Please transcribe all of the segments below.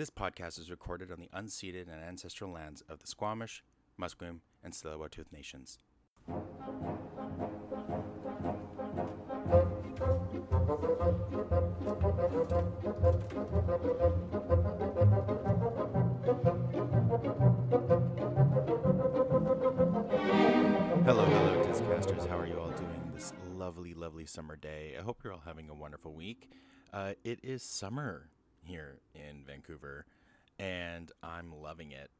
This podcast is recorded on the unceded and ancestral lands of the Squamish, Musqueam, and Tsleil-Waututh nations. Hello, hello, Discasters. How are you all doing this lovely, lovely summer day? I hope you're all having a wonderful week. Uh, it is summer here in Vancouver, and I'm loving it.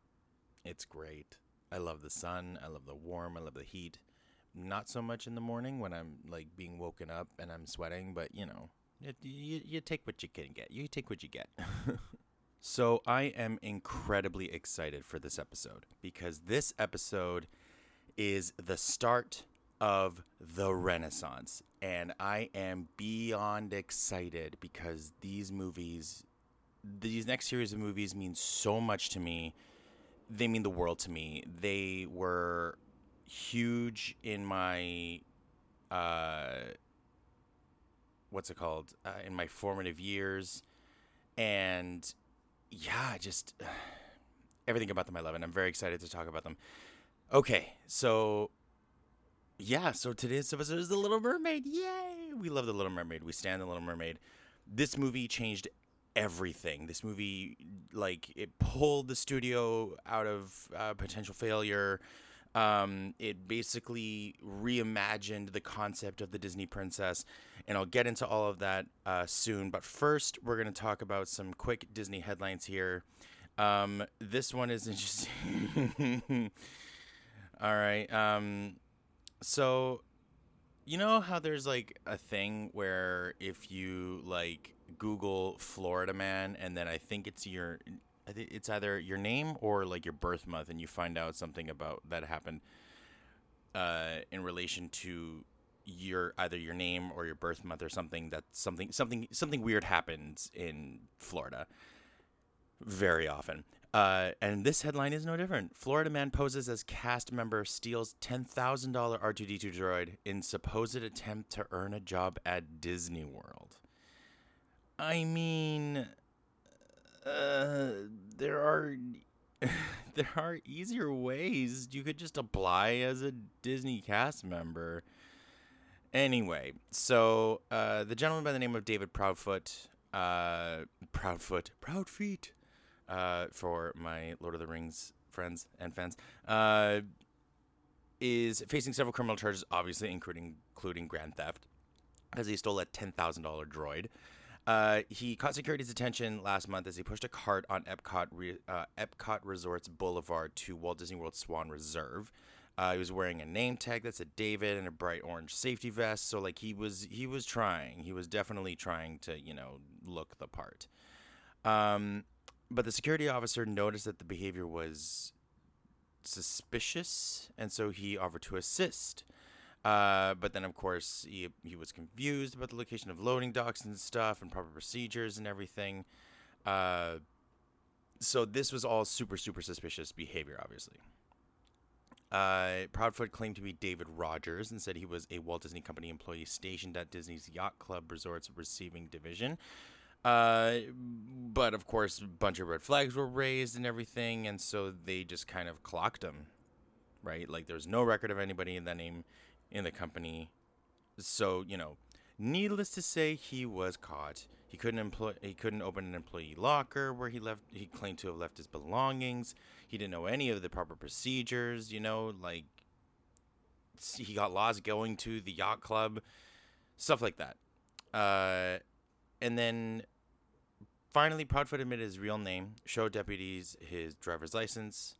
It's great. I love the sun. I love the warm. I love the heat. Not so much in the morning when I'm like being woken up and I'm sweating, but you know, it, you, you take what you can get. You take what you get. so I am incredibly excited for this episode because this episode is the start of the Renaissance. And I am beyond excited because these movies, these next series of movies mean so much to me. They mean the world to me. They were huge in my, uh, what's it called? Uh, in my formative years. And yeah, just everything about them I love. And I'm very excited to talk about them. Okay, so yeah, so today's episode is The Little Mermaid. Yay! We love The Little Mermaid. We stand The Little Mermaid. This movie changed everything. This movie, like, it pulled the studio out of uh, potential failure. Um, it basically reimagined the concept of the Disney princess, and I'll get into all of that uh, soon. But first, we're going to talk about some quick Disney headlines here. Um, this one is interesting. All right. Um, so you know how there's like a thing where if you like Google Florida man and then I think it's your it's either your name or like your birth month and you find out something about that happened uh, in relation to your either your name or your birth month or something that something something something weird happens in Florida very often. Uh, and this headline is no different. Florida man poses as cast member steals $10,000 R2D2 droid in supposed attempt to earn a job at Disney World. I mean, uh, there are there are easier ways. You could just apply as a Disney cast member. Anyway, so uh, the gentleman by the name of David Proudfoot, uh, Proudfoot, Proudfeet, uh, for my Lord of the Rings friends and fans, uh, is facing several criminal charges, obviously, including including grand theft, because he stole a ten thousand dollar droid. Uh, he caught security's attention last month as he pushed a cart on Epcot Re- uh, Epcot Resorts Boulevard to Walt Disney World Swan Reserve. Uh, he was wearing a name tag that said David and a bright orange safety vest. So like he was he was trying. He was definitely trying to you know look the part. Um, but the security officer noticed that the behavior was suspicious, and so he offered to assist. Uh, but then, of course, he, he was confused about the location of loading docks and stuff and proper procedures and everything. Uh, so this was all super, super suspicious behavior, obviously. Uh, Proudfoot claimed to be David Rogers and said he was a Walt Disney Company employee stationed at Disney's Yacht Club Resorts Receiving Division. Uh, but of course, a bunch of red flags were raised and everything, and so they just kind of clocked him, right? Like there's no record of anybody in that name in the company. So you know, needless to say, he was caught. He couldn't employ. He couldn't open an employee locker where he left. He claimed to have left his belongings. He didn't know any of the proper procedures. You know, like he got lost going to the yacht club, stuff like that. Uh, and then finally, Proudfoot admitted his real name, showed deputies his driver's license.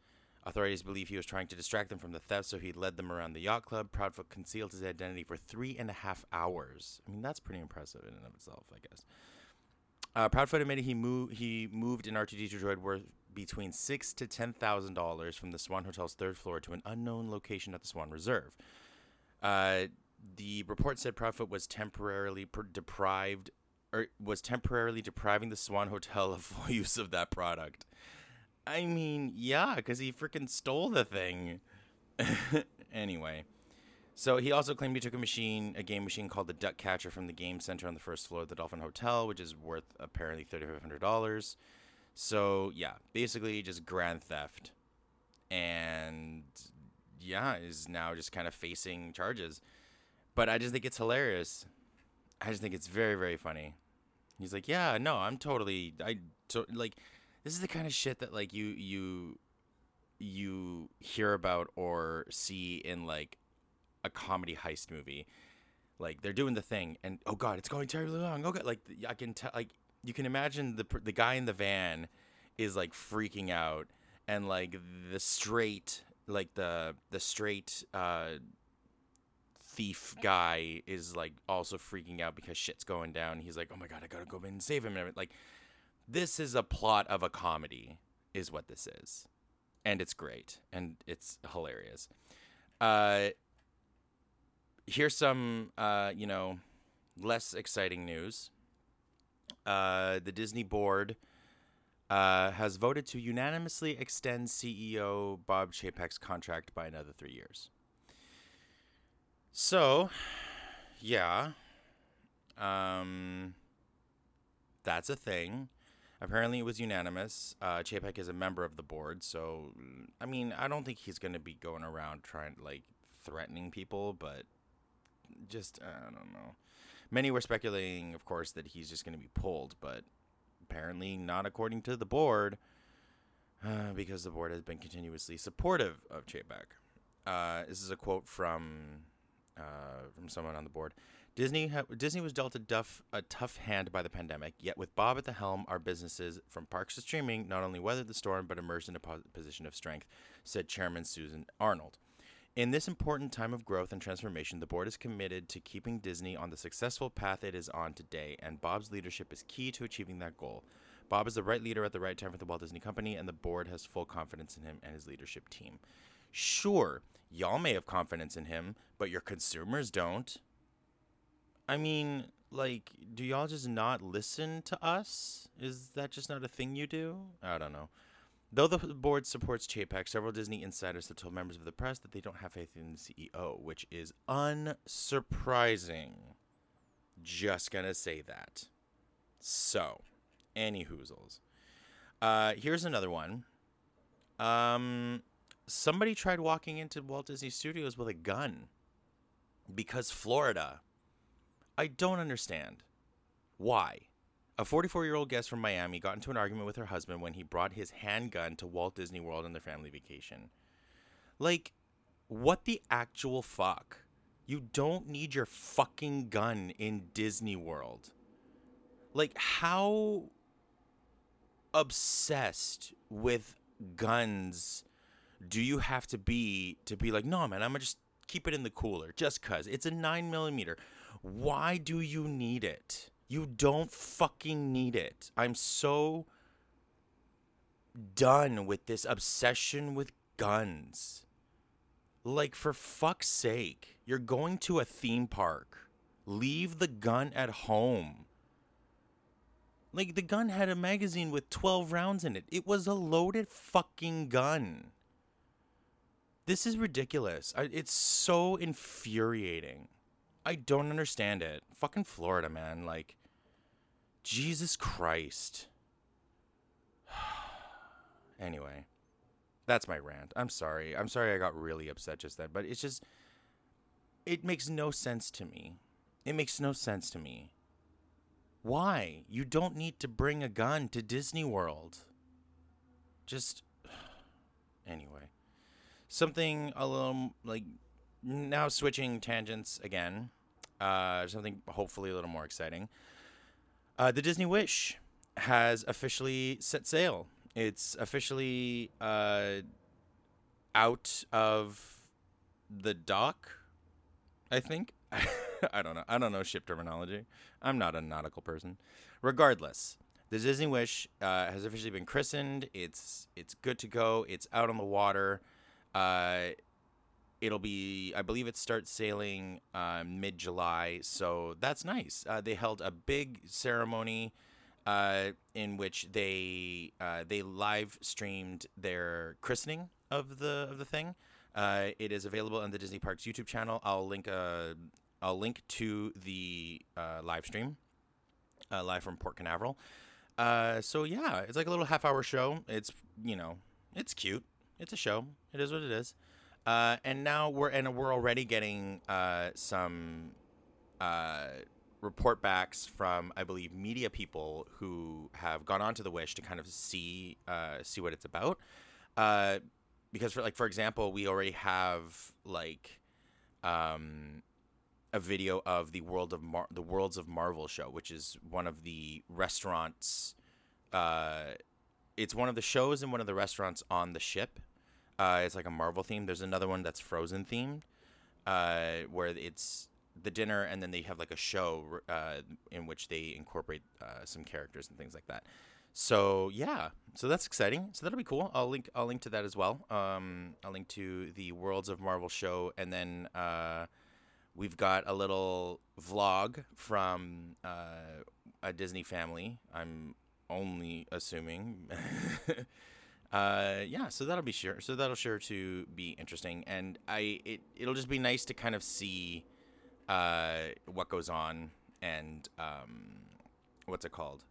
Authorities believe he was trying to distract them from the theft, so he led them around the yacht club. Proudfoot concealed his identity for three and a half hours. I mean, that's pretty impressive in and of itself, I guess. Uh, Proudfoot admitted he moved he moved an R2D2 droid worth between six to ten thousand dollars from the Swan Hotel's third floor to an unknown location at the Swan Reserve. Uh, the report said Proudfoot was temporarily per- deprived or was temporarily depriving the Swan Hotel of full use of that product. I mean, yeah, because he freaking stole the thing. anyway, so he also claimed he took a machine, a game machine called the Duck Catcher from the game center on the first floor of the Dolphin Hotel, which is worth apparently thirty five hundred dollars. So yeah, basically just grand theft, and yeah, is now just kind of facing charges. But I just think it's hilarious. I just think it's very very funny. He's like, yeah, no, I'm totally, I to, like, this is the kind of shit that like you you you hear about or see in like a comedy heist movie. Like they're doing the thing, and oh god, it's going terribly long. Oh god, like I can tell, like you can imagine the the guy in the van is like freaking out, and like the straight, like the the straight uh, thief guy is like also freaking out because shit's going down. He's like, oh my god, I gotta go in and save him. And like, this is a plot of a comedy, is what this is, and it's great and it's hilarious. Uh, here's some, uh, you know, less exciting news. Uh, the Disney board uh, has voted to unanimously extend CEO Bob Chapek's contract by another three years. So, yeah, um, that's a thing. Apparently, it was unanimous. Uh, Chapek is a member of the board, so I mean, I don't think he's going to be going around trying like threatening people, but just I don't know. Many were speculating, of course, that he's just going to be pulled, but apparently not according to the board, uh, because the board has been continuously supportive of Chapek. Uh, this is a quote from uh, from someone on the board. Disney ha- Disney was dealt a, duff, a tough hand by the pandemic. Yet with Bob at the helm, our businesses, from parks to streaming, not only weathered the storm but emerged in a po- position of strength," said Chairman Susan Arnold. In this important time of growth and transformation, the board is committed to keeping Disney on the successful path it is on today, and Bob's leadership is key to achieving that goal. Bob is the right leader at the right time for the Walt Disney Company, and the board has full confidence in him and his leadership team. Sure, y'all may have confidence in him, but your consumers don't. I mean, like, do y'all just not listen to us? Is that just not a thing you do? I don't know. Though the board supports Chapek, several Disney insiders have told members of the press that they don't have faith in the CEO, which is unsurprising. Just gonna say that. So, any hoozles. Uh, here's another one. Um, somebody tried walking into Walt Disney Studios with a gun because Florida. I don't understand. Why? A 44 year old guest from Miami got into an argument with her husband when he brought his handgun to Walt Disney World on their family vacation. Like, what the actual fuck? You don't need your fucking gun in Disney World. Like, how obsessed with guns do you have to be to be like, no, man, I'm gonna just keep it in the cooler just cuz it's a nine millimeter. Why do you need it? You don't fucking need it. I'm so done with this obsession with guns. Like, for fuck's sake, you're going to a theme park. Leave the gun at home. Like, the gun had a magazine with 12 rounds in it. It was a loaded fucking gun. This is ridiculous. It's so infuriating. I don't understand it. Fucking Florida, man. Like, Jesus Christ. anyway, that's my rant. I'm sorry. I'm sorry I got really upset just then, but it's just it makes no sense to me. It makes no sense to me. Why? You don't need to bring a gun to Disney World. Just anyway. Something a little like now switching tangents again. Uh, something hopefully a little more exciting. Uh, the Disney Wish has officially set sail. It's officially uh, out of the dock. I think. I don't know. I don't know ship terminology. I'm not a nautical person. Regardless, the Disney Wish uh, has officially been christened. It's it's good to go. It's out on the water. Uh, it'll be i believe it starts sailing uh, mid-july so that's nice uh, they held a big ceremony uh, in which they uh, they live streamed their christening of the of the thing uh, it is available on the disney parks youtube channel i'll link a i'll link to the uh, live stream live from port canaveral Uh, so yeah, it's like a little half hour show. It's you know, it's cute. It's a show. It is what it is. Uh, and now we're and we're already getting uh, some uh, report backs from I believe media people who have gone on to the Wish to kind of see uh, see what it's about. Uh, because for like for example, we already have like um, a video of the world of Mar- the Worlds of Marvel show, which is one of the restaurants. Uh, it's one of the shows in one of the restaurants on the ship. Uh, it's like a Marvel theme. There's another one that's Frozen themed, uh, where it's the dinner and then they have like a show uh, in which they incorporate uh, some characters and things like that. So yeah, so that's exciting. So that'll be cool. I'll link I'll link to that as well. Um, I'll link to the Worlds of Marvel show, and then uh, we've got a little vlog from uh, a Disney family. I'm only assuming. uh, yeah, so that'll be sure. So that'll sure to be interesting, and I it it'll just be nice to kind of see uh, what goes on and um, what's it called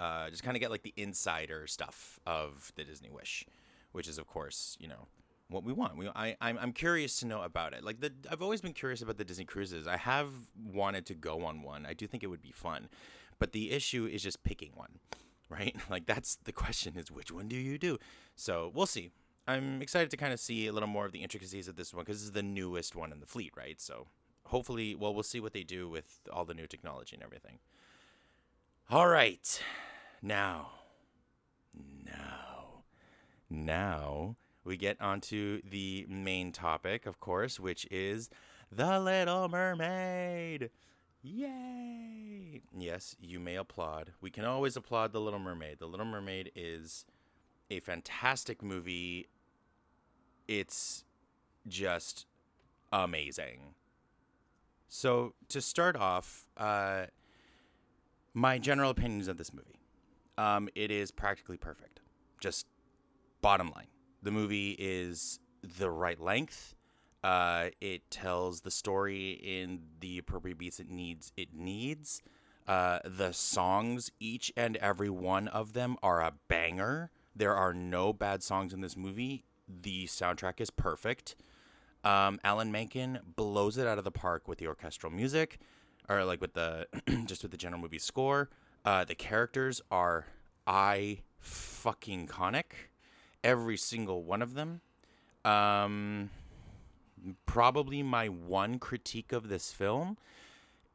uh, just kind of get like the insider stuff of the Disney Wish, which is of course you know what we want. We I I'm, I'm curious to know about it. Like the I've always been curious about the Disney cruises. I have wanted to go on one. I do think it would be fun, but the issue is just picking one, right? Like that's the question is which one do you do? So we'll see. I'm excited to kind of see a little more of the intricacies of this one because this is the newest one in the fleet, right? So hopefully, well, we'll see what they do with all the new technology and everything. All right. Now, now, now we get onto the main topic, of course, which is The Little Mermaid. Yay! Yes, you may applaud. We can always applaud The Little Mermaid. The Little Mermaid is a fantastic movie. It's just amazing. So, to start off, uh, my general opinions of this movie. Um, it is practically perfect. Just bottom line. The movie is the right length. Uh, it tells the story in the appropriate beats it needs. It needs. Uh, the songs, each and every one of them, are a banger. There are no bad songs in this movie. The soundtrack is perfect. Um, Alan Menken blows it out of the park with the orchestral music or like with the just with the general movie score. Uh, the characters are I fucking conic, every single one of them. Um, probably my one critique of this film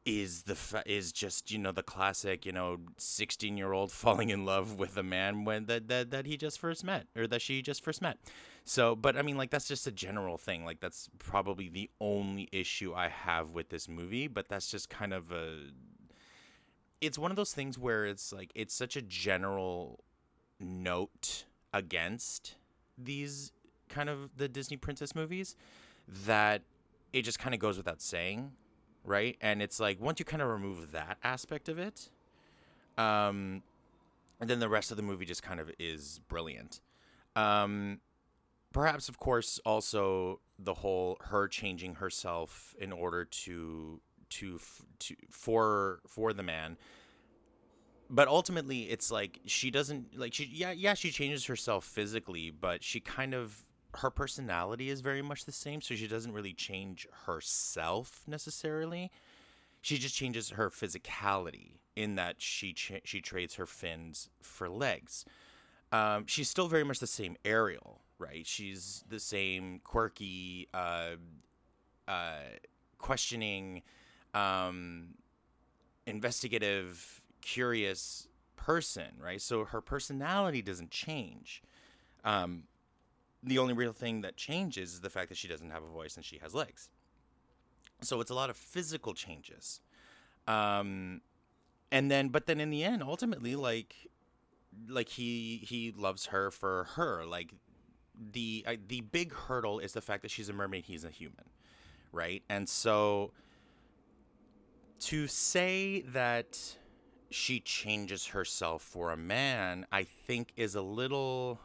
is the fa- is just you know the classic you know 16 year old falling in love with a man when that, that that he just first met or that she just first met. So but i mean like that's just a general thing. Like that's probably the only issue i have with this movie but that's just kind of a it's one of those things where it's like it's such a general note against these kind of the disney princess movies that it just kind of goes without saying right? And it's like once you kind of remove that aspect of it, um, and then the rest of the movie just kind of is brilliant. Um, perhaps, of course, also the whole her changing herself in order to to to for for the man. But ultimately, it's like she doesn't like she yeah yeah she changes herself physically, but she kind of her personality is very much the same, so she doesn't really change herself necessarily. She just changes her physicality in that she cha- she trades her fins for legs. Um, she's still very much the same Ariel, right? She's the same quirky, uh, uh, questioning, um, investigative, curious person, right? So her personality doesn't change. Um, the only real thing that changes is the fact that she doesn't have a voice and she has legs. So it's a lot of physical changes. Um, and then, but then in the end, ultimately, like, like he he loves her for her. Like the uh, the big hurdle is the fact that she's a mermaid, he's a human, right? And so to say that she changes herself for a man, I think is a little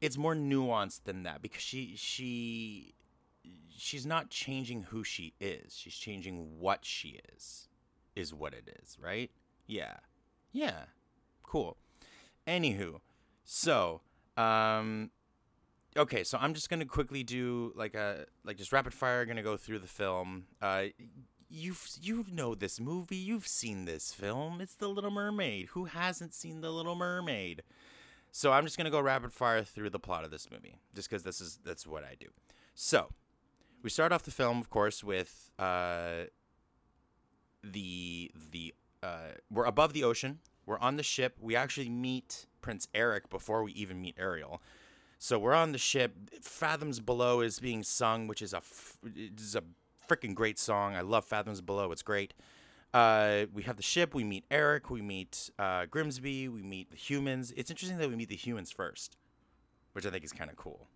it's more nuanced than that because she she she's not changing who she is. She's changing what she is. Is what it is, right? Yeah. Yeah. Cool. Anywho, so um okay, so I'm just gonna quickly do like a like just rapid fire. Gonna go through the film. Uh, you've you know this movie. You've seen this film. It's The Little Mermaid. Who hasn't seen The Little Mermaid? So I'm just gonna go rapid fire through the plot of this movie, just because this is that's what I do. So we start off the film, of course, with uh, the the uh, we're above the ocean. We're on the ship. We actually meet Prince Eric before we even meet Ariel. So we're on the ship. Fathoms Below is being sung, which is a f- is a freaking great song. I love Fathoms Below. It's great. Uh, we have the ship. We meet Eric. We meet uh, Grimsby. We meet the humans. It's interesting that we meet the humans first, which I think is kind of cool.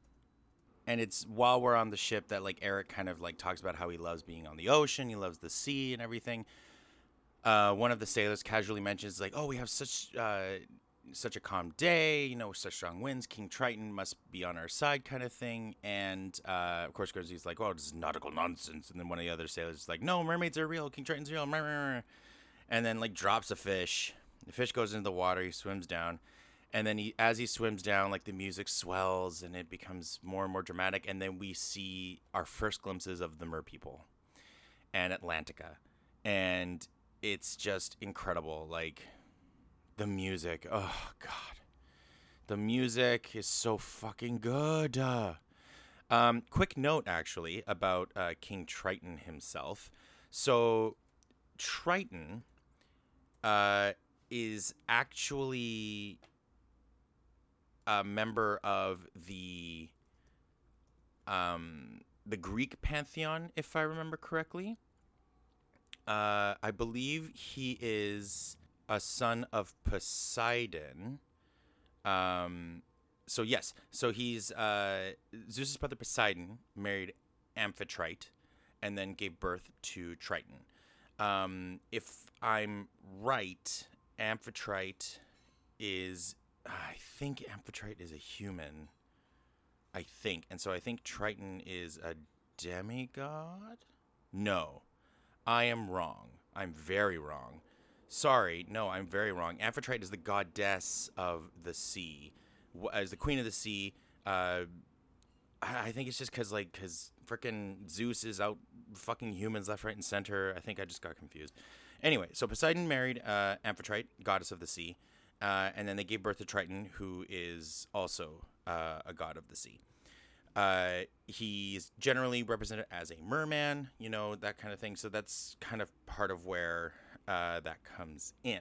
And it's while we're on the ship that like Eric kind of like talks about how he loves being on the ocean. He loves the sea and everything. Uh, one of the sailors casually mentions like, "Oh, we have such uh, such a calm day, you know, such strong winds. King Triton must be on our side, kind of thing." And uh, of course, Grimsby's like, "Oh, this is nautical nonsense." And then one of the other sailors is like, "No, mermaids are real. King Triton's real." And then like drops a fish. The fish goes into the water. He swims down, and then he, as he swims down, like the music swells and it becomes more and more dramatic. And then we see our first glimpses of the Mer People and Atlantica, and it's just incredible. Like the music, oh god, the music is so fucking good. Uh, um, quick note, actually, about uh, King Triton himself. So, Triton uh, is actually a member of the um, the Greek pantheon, if I remember correctly. Uh, I believe he is a son of Poseidon. Um, so yes, so he's uh, Zeus's brother Poseidon married Amphitrite, and then gave birth to Triton. Um, if I'm right, Amphitrite is I think Amphitrite is a human. I think, and so I think Triton is a demigod. No, I am wrong. I'm very wrong. Sorry, no, I'm very wrong. Amphitrite is the goddess of the sea, as the queen of the sea. Uh, I, I think it's just because like because freaking Zeus is out fucking humans left, right, and center. I think I just got confused. Anyway, so Poseidon married uh, Amphitrite, goddess of the sea, uh, and then they gave birth to Triton, who is also uh, a god of the sea. Uh, he's generally represented as a merman, you know, that kind of thing. So that's kind of part of where uh, that comes in.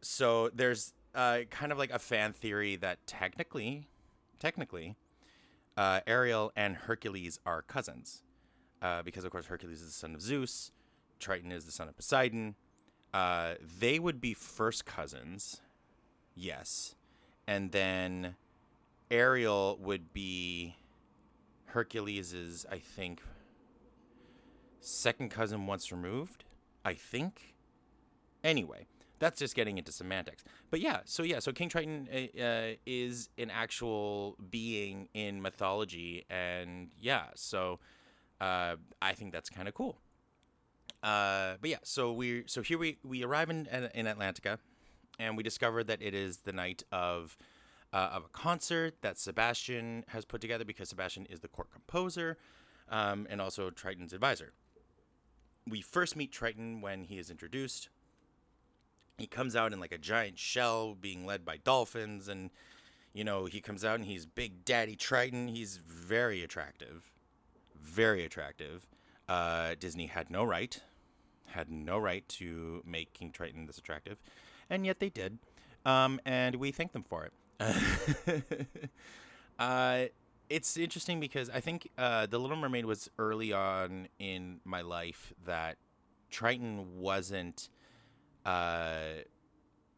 So there's uh, kind of like a fan theory that technically, technically, uh, Ariel and Hercules are cousins. Uh, because, of course, Hercules is the son of Zeus, Triton is the son of Poseidon. Uh, they would be first cousins, yes. And then Ariel would be Hercules's, I think, second cousin once removed. I think. Anyway, that's just getting into semantics. But yeah, so yeah, so King Triton uh, uh is an actual being in mythology, and yeah, so uh, I think that's kind of cool. Uh, but yeah, so we so here we we arrive in in Atlantica, and we discover that it is the night of uh, of a concert that Sebastian has put together because Sebastian is the court composer um, and also Triton's advisor. We first meet Triton when he is introduced. He comes out in like a giant shell being led by dolphins, and you know, he comes out and he's Big Daddy Triton. He's very attractive. Very attractive. Uh, Disney had no right, had no right to make King Triton this attractive, and yet they did. Um, and we thank them for it. uh, it's interesting because I think uh, The Little Mermaid was early on in my life that Triton wasn't uh,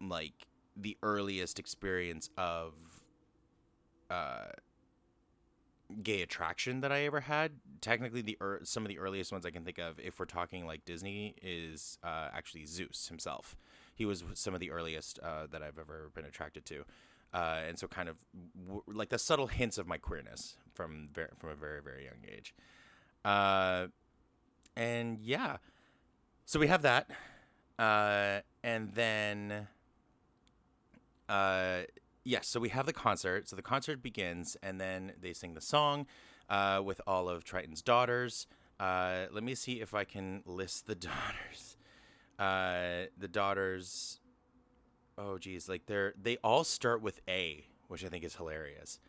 like the earliest experience of uh, gay attraction that I ever had. Technically, the er- some of the earliest ones I can think of, if we're talking like Disney, is uh, actually Zeus himself. He was some of the earliest uh, that I've ever been attracted to uh, and so kind of w- like the subtle hints of my queerness from very, from a very very young age. Uh, and yeah, so we have that, uh, and then uh, yes, so we have the concert. So the concert begins, and then they sing the song uh, with all of Triton's daughters. Uh, let me see if I can list the daughters. Uh, the daughters. Oh, geez, like they're they all start with A, which I think is hilarious.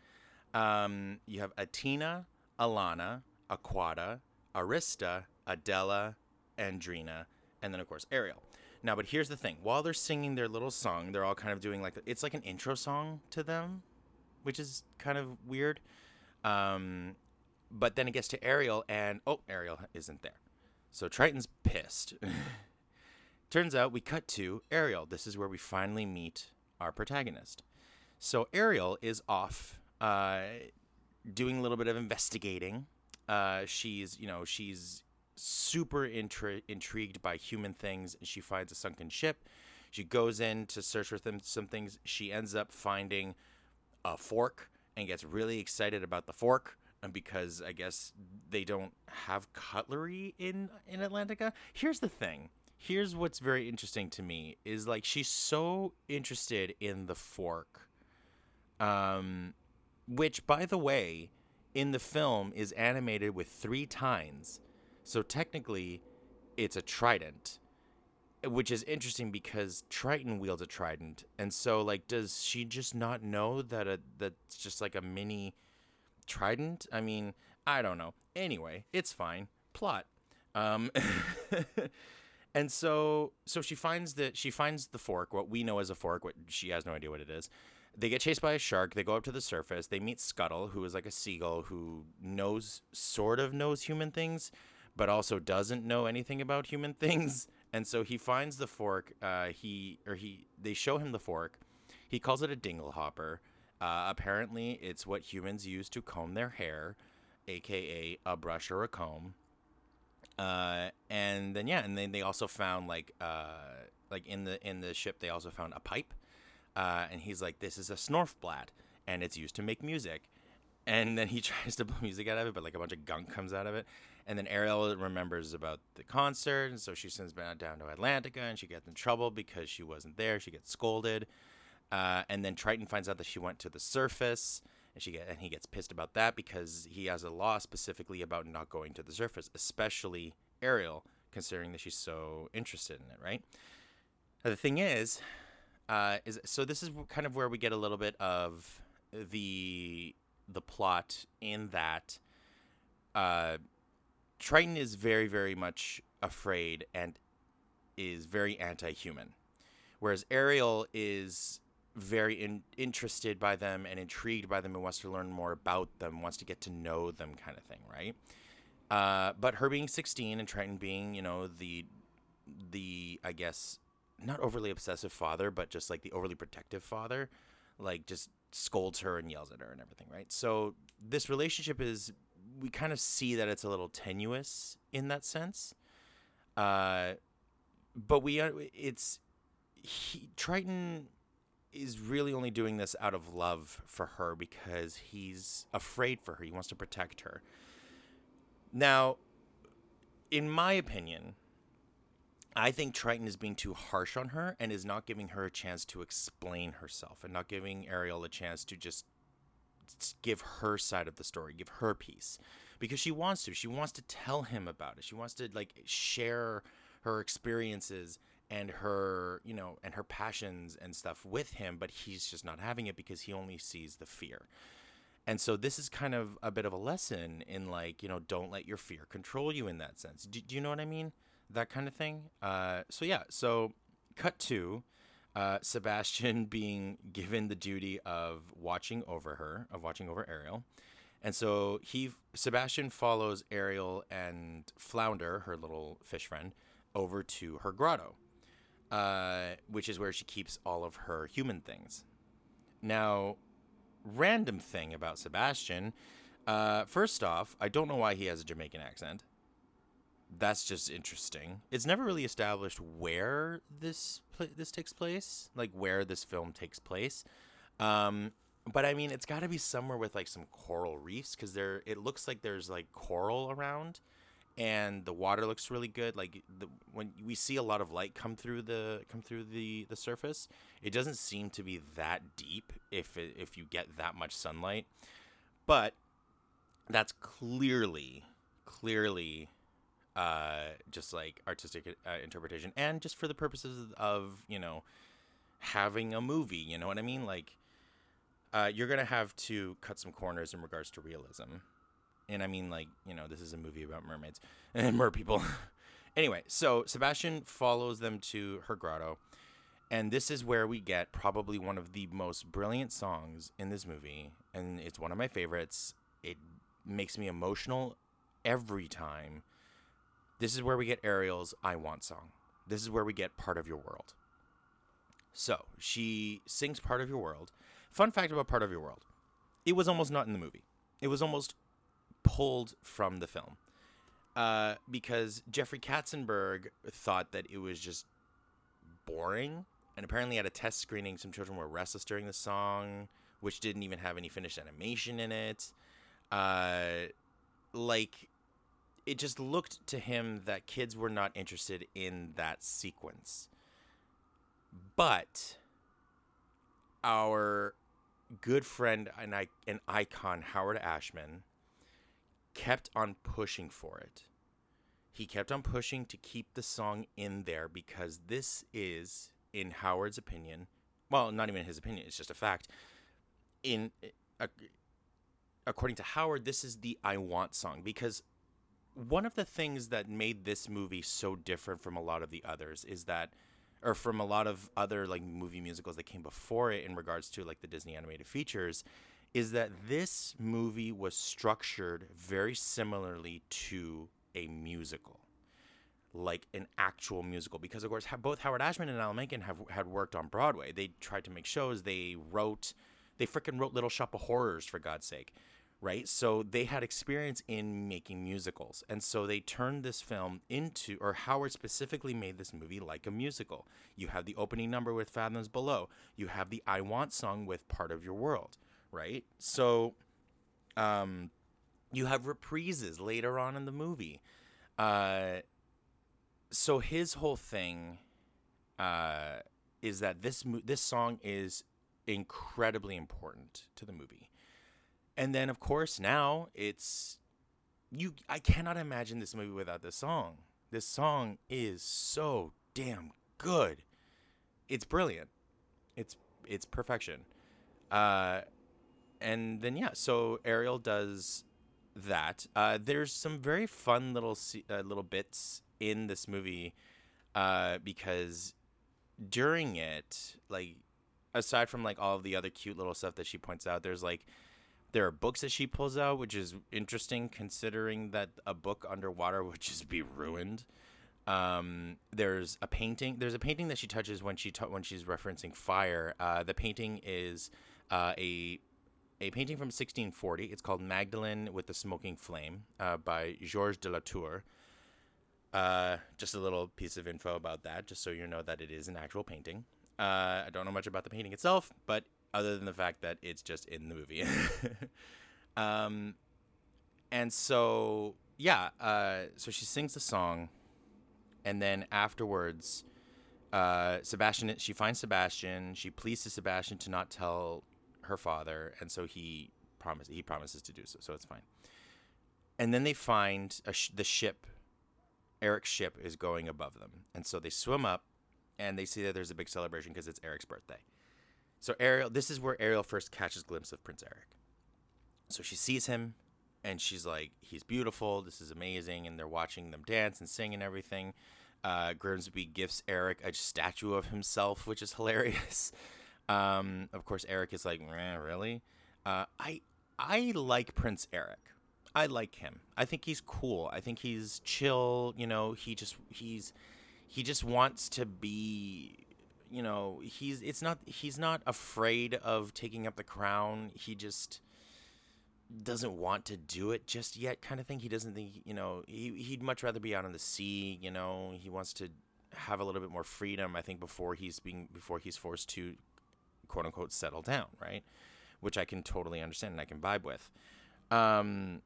Um, you have Attina, Alana, Aquata, Arista, Adella, Andrina, and then of course Ariel. Now, but here's the thing: while they're singing their little song, they're all kind of doing like it's like an intro song to them, which is kind of weird. Um, but then it gets to Ariel, and oh, Ariel isn't there, so Triton's pissed. Turns out we cut to Ariel. This is where we finally meet our protagonist. So Ariel is off uh, doing a little bit of investigating. Uh, she's, you know, she's super intri- intrigued by human things. And she finds a sunken ship. She goes in to search for them, some things. She ends up finding a fork and gets really excited about the fork because I guess they don't have cutlery in in Atlantica. Here's the thing here's what's very interesting to me is like she's so interested in the fork um which by the way in the film is animated with three tines. So technically it's a trident which is interesting because triton wields a trident. And so like does she just not know that a that's just like a mini trident? I mean i don't know. Anyway it's fine. Plot. Um And so so she finds that she finds the fork, what we know as a fork, what she has no idea what it is. They get chased by a shark, they go up to the surface, they meet Scuttle, who is like a seagull who knows sort of knows human things, but also doesn't know anything about human things. And so he finds the fork, uh, he or he they show him the fork. He calls it a dingle hopper. Uh, apparently, it's what humans use to comb their hair, aka a brush or a comb. Uh, and then yeah, and then they also found like uh, like in the in the ship they also found a pipe, uh, and he's like, this is a snarfblatt, and it's used to make music. And then he tries to blow music out of it, but like a bunch of gunk comes out of it. And then Ariel remembers about the concert, and so she sends Ben down to Atlantica, and she gets in trouble because she wasn't there. She gets scolded, uh, and then Triton finds out that she went to the surface, and she get and he gets pissed about that because he has a law specifically about not going to the surface, especially Ariel, considering that she's so interested in it, right? Now, the thing is, uh, is so this is kind of where we get a little bit of the the plot in that uh, Triton is very very much afraid and is very anti-human, whereas Ariel is very in, interested by them and intrigued by them and wants to learn more about them, wants to get to know them, kind of thing, right? Uh, but her being 16 and Triton being, you know, the the I guess not overly obsessive father, but just like the overly protective father, like just scolds her and yells at her and everything, right? So this relationship is we kind of see that it's a little tenuous in that sense. Uh, but we uh, it's he, Triton is really only doing this out of love for her because he's afraid for her. He wants to protect her. Now, in my opinion, I think Triton is being too harsh on her and is not giving her a chance to explain herself and not giving Ariel a chance to just give her side of the story, give her piece. Because she wants to. She wants to tell him about it. She wants to like share her experiences and her you know and her passions and stuff with him but he's just not having it because he only sees the fear. And so this is kind of a bit of a lesson in like you know don't let your fear control you in that sense. Do, do you know what i mean? That kind of thing? Uh, so yeah. So cut to uh, sebastian being given the duty of watching over her of watching over ariel. And so he sebastian follows ariel and flounder her little fish friend over to her grotto uh, which is where she keeps all of her human things. Now, random thing about Sebastian. Uh, first off, I don't know why he has a Jamaican accent. That's just interesting. It's never really established where this pl- this takes place, like where this film takes place. Um, but I mean, it's got to be somewhere with like some coral reefs because there. It looks like there's like coral around, and the water looks really good. Like the, when we see a lot of light come through the come through the the surface, it doesn't seem to be that deep if it, if you get that much sunlight. But that's clearly clearly uh, just like artistic uh, interpretation and just for the purposes of you know having a movie. You know what I mean? Like uh, you're gonna have to cut some corners in regards to realism and I mean like you know this is a movie about mermaids and mer people. anyway, so Sebastian follows them to her grotto, and this is where we get probably one of the most brilliant songs in this movie, and it's one of my favorites. It makes me emotional every time. This is where we get Ariel's "I Want" song. This is where we get "Part of Your World." So she sings "Part of Your World." Fun fact about "Part of Your World": it was almost not in the movie. It was almost pulled from the film uh, because Jeffrey Katzenberg thought that it was just boring. And apparently, at a test screening, some children were restless during the song, which didn't even have any finished animation in it. Uh, like, it just looked to him that kids were not interested in that sequence. But our good friend and, I, and icon, Howard Ashman, kept on pushing for it. He kept on pushing to keep the song in there because this is, in Howard's opinion, well, not even his opinion, it's just a fact. In uh, according to Howard, this is the I Want song because one of the things that made this movie so different from a lot of the others is that or from a lot of other like movie musicals that came before it in regards to like the Disney animated features is that this movie was structured very similarly to a musical, like an actual musical. Because of course, both Howard Ashman and Alan Menken have had worked on Broadway. They tried to make shows. They wrote, they freaking wrote Little Shop of Horrors for God's sake, right? So they had experience in making musicals, and so they turned this film into, or Howard specifically made this movie like a musical. You have the opening number with Fathoms Below. You have the I Want song with Part of Your World right? So, um, you have reprises later on in the movie. Uh, so his whole thing, uh, is that this mo- this song is incredibly important to the movie, and then of course now it's you. I cannot imagine this movie without this song. This song is so damn good. It's brilliant. It's it's perfection. Uh, and then yeah, so Ariel does that. Uh, there's some very fun little uh, little bits in this movie uh, because during it, like aside from like all the other cute little stuff that she points out, there's like there are books that she pulls out, which is interesting considering that a book underwater would just be ruined. Um, there's a painting. There's a painting that she touches when she when she's referencing fire. Uh, the painting is uh, a a painting from 1640. It's called Magdalene with the Smoking Flame uh, by Georges de la Tour. Uh, just a little piece of info about that, just so you know that it is an actual painting. Uh, I don't know much about the painting itself, but other than the fact that it's just in the movie. um, and so, yeah, uh, so she sings the song, and then afterwards, uh, Sebastian, she finds Sebastian. She pleases Sebastian to not tell her father, and so he promise he promises to do so. So it's fine. And then they find sh- the ship. Eric's ship is going above them, and so they swim up, and they see that there's a big celebration because it's Eric's birthday. So Ariel, this is where Ariel first catches glimpse of Prince Eric. So she sees him, and she's like, "He's beautiful. This is amazing." And they're watching them dance and sing and everything. Uh, Grimsby gifts Eric a statue of himself, which is hilarious. Um, of course, Eric is like, really? Uh, I I like Prince Eric. I like him. I think he's cool. I think he's chill. You know, he just he's he just wants to be. You know, he's it's not he's not afraid of taking up the crown. He just doesn't want to do it just yet kind of thing he doesn't think you know he, he'd much rather be out on the sea you know he wants to have a little bit more freedom i think before he's being before he's forced to quote unquote settle down, right? Which I can totally understand and I can vibe with. Um,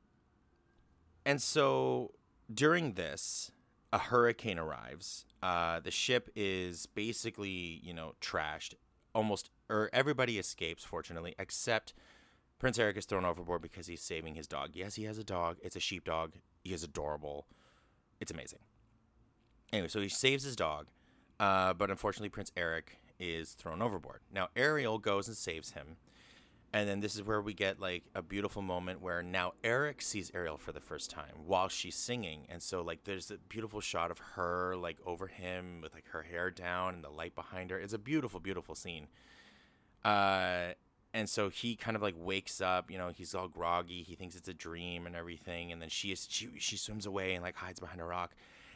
and so during this, a hurricane arrives. Uh, the ship is basically, you know, trashed. Almost, or everybody escapes, fortunately, except Prince Eric is thrown overboard because he's saving his dog. Yes, he has a dog. It's a sheepdog. He is adorable. It's amazing. Anyway, so he saves his dog, uh, but unfortunately, Prince Eric is thrown overboard. Now, Ariel goes and saves him. And then this is where we get like a beautiful moment where now Eric sees Ariel for the first time while she's singing. And so like there's a beautiful shot of her like over him with like her hair down and the light behind her. It's a beautiful, beautiful scene. Uh and so he kind of like wakes up, you know, he's all groggy, he thinks it's a dream and everything, and then she is she she swims away and like hides behind a rock.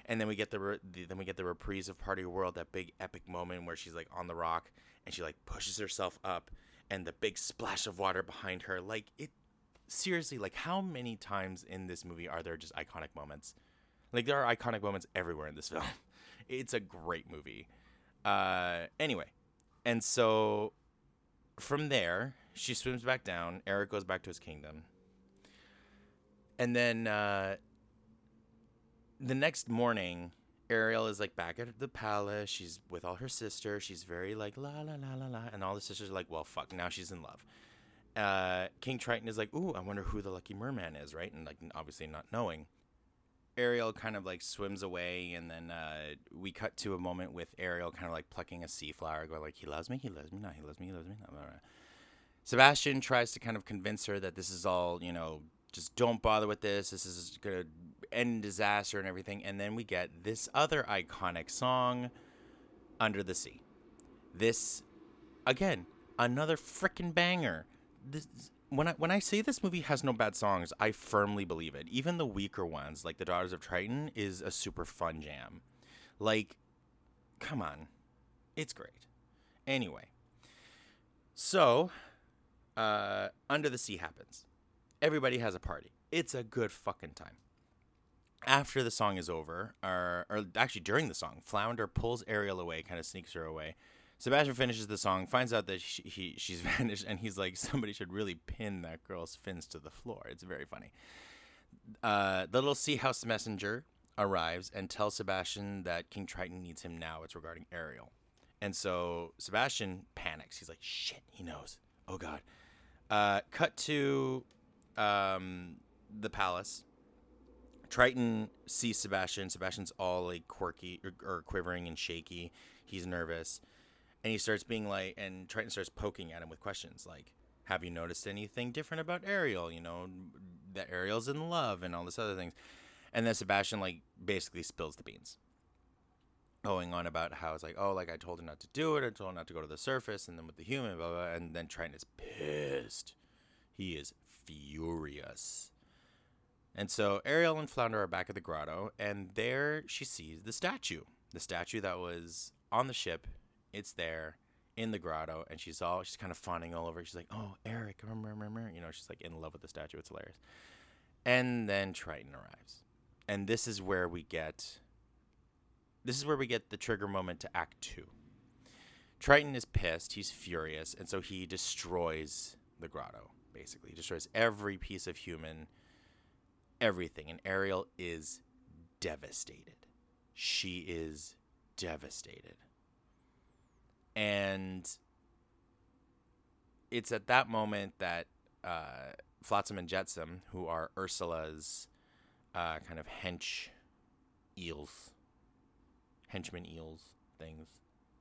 And then we get the, re- the then we get the reprise of Part of Your World, that big epic moment where she's like on the rock and she like pushes herself up and the big splash of water behind her. Like it seriously, like how many times in this movie are there just iconic moments? Like there are iconic moments everywhere in this film. It's a great movie. Uh anyway. And so from there, she swims back down. Eric goes back to his kingdom. And then uh the next morning, Ariel is like back at the palace. She's with all her sisters. She's very like la la la la la, and all the sisters are like, well, fuck, now she's in love. Uh, King Triton is like, ooh, I wonder who the lucky merman is, right? And like, obviously not knowing. Ariel kind of like swims away, and then uh, we cut to a moment with Ariel kind of like plucking a sea flower, going like, he loves me, he loves me, no, he loves me, he loves me. No, Sebastian tries to kind of convince her that this is all, you know, just don't bother with this. This is gonna end disaster and everything. And then we get this other iconic song, Under the Sea. This, again, another freaking banger. This, when I when I say this movie has no bad songs, I firmly believe it. Even the weaker ones, like The Daughters of Triton, is a super fun jam. Like, come on, it's great. Anyway, so uh, Under the Sea happens. Everybody has a party. It's a good fucking time after the song is over, or, or actually during the song, Flounder pulls Ariel away, kind of sneaks her away. Sebastian finishes the song, finds out that she, he, she's vanished, and he's like, somebody should really pin that girl's fins to the floor. It's very funny. Uh, the little sea house messenger arrives and tells Sebastian that King Triton needs him now. It's regarding Ariel. And so Sebastian panics. He's like, shit, he knows. Oh, God. Uh, cut to um, the palace Triton sees Sebastian. Sebastian's all like quirky or, or, quivering and shaky. He's nervous, and he starts being like, and Triton starts poking at him with questions like, "Have you noticed anything different about Ariel? You know, that Ariel's in love and all this other things." And then Sebastian like basically spills the beans, going on about how it's like, "Oh, like I told her not to do it. I told her not to go to the surface." And then with the human, blah blah. blah. And then Triton is pissed. He is furious and so Ariel and Flounder are back at the grotto, and there she sees the statue. The statue that was on the ship. It's there in the grotto, and she's all she's kind of fawning all over. She's like, "Oh, Eric, remember, remember?" You know, she's like in love with the statue. It's hilarious. And then Triton arrives, and this is where we get. This is where we get the trigger moment to Act Two. Triton is pissed. He's furious, and so he destroys the grotto. Basically, he destroys every piece of human everything. And Ariel is devastated. She is devastated. And it's at that moment that uh, Flotsam and Jetsam, who are Ursula's uh, kind of hench eels, henchman eels things.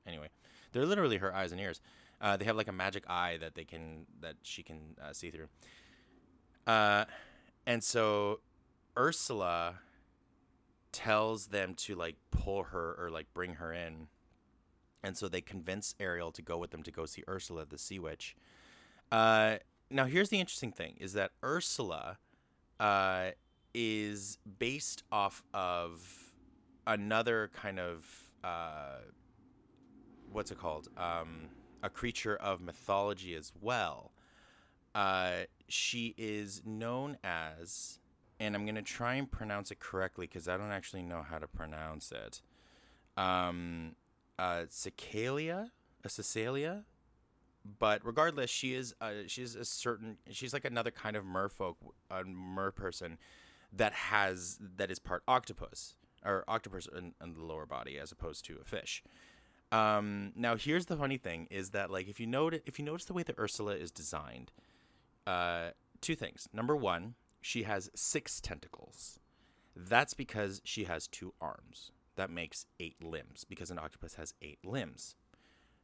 Anyway, they're literally her eyes and ears. Uh, they have like a magic eye that they can that she can uh, see through. Uh, and so Ursula tells them to like pull her or like bring her in. And so they convince Ariel to go with them to go see Ursula, the sea witch. Uh, now, here's the interesting thing is that Ursula uh, is based off of another kind of, what's it called? Um, a creature of mythology as well. Uh, she is known as and I'm gonna try and pronounce it correctly because I don't actually know how to pronounce it. Um, uh, Cecaelia, a Cecaelia, but regardless, she is uh, she's a certain she's like another kind of merfolk, a mer person that has that is part octopus or octopus in, in the lower body as opposed to a fish. Um, now here's the funny thing is that like if you notice if you notice the way that Ursula is designed, uh, two things. Number one, she has six tentacles. That's because she has two arms. That makes eight limbs because an octopus has eight limbs.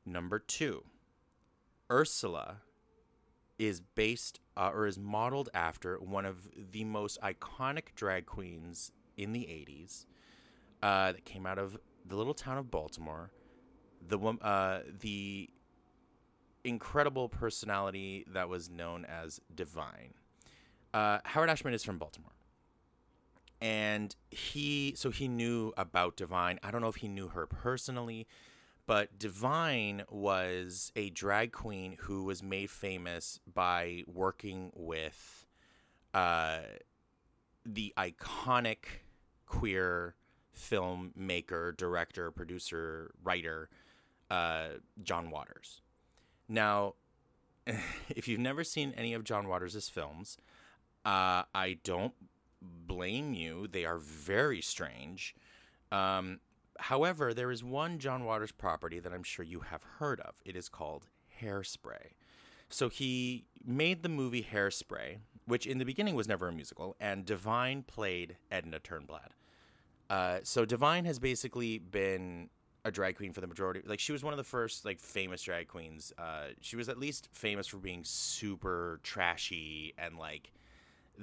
Number two, Ursula is based uh, or is modeled after one of the most iconic drag queens in the 80s uh, that came out of the little town of Baltimore. The uh, the incredible personality that was known as Divine. Uh, Howard Ashman is from Baltimore. And he, so he knew about Divine. I don't know if he knew her personally, but Divine was a drag queen who was made famous by working with uh, the iconic queer filmmaker, director, producer, writer, uh, John Waters. Now, if you've never seen any of John Waters' films, uh, I don't blame you. They are very strange. Um, However, there is one John Waters property that I'm sure you have heard of. It is called Hairspray. So he made the movie Hairspray, which in the beginning was never a musical, and Divine played Edna Turnblad. Uh, so Divine has basically been a drag queen for the majority. Like she was one of the first like famous drag queens. Uh, she was at least famous for being super trashy and like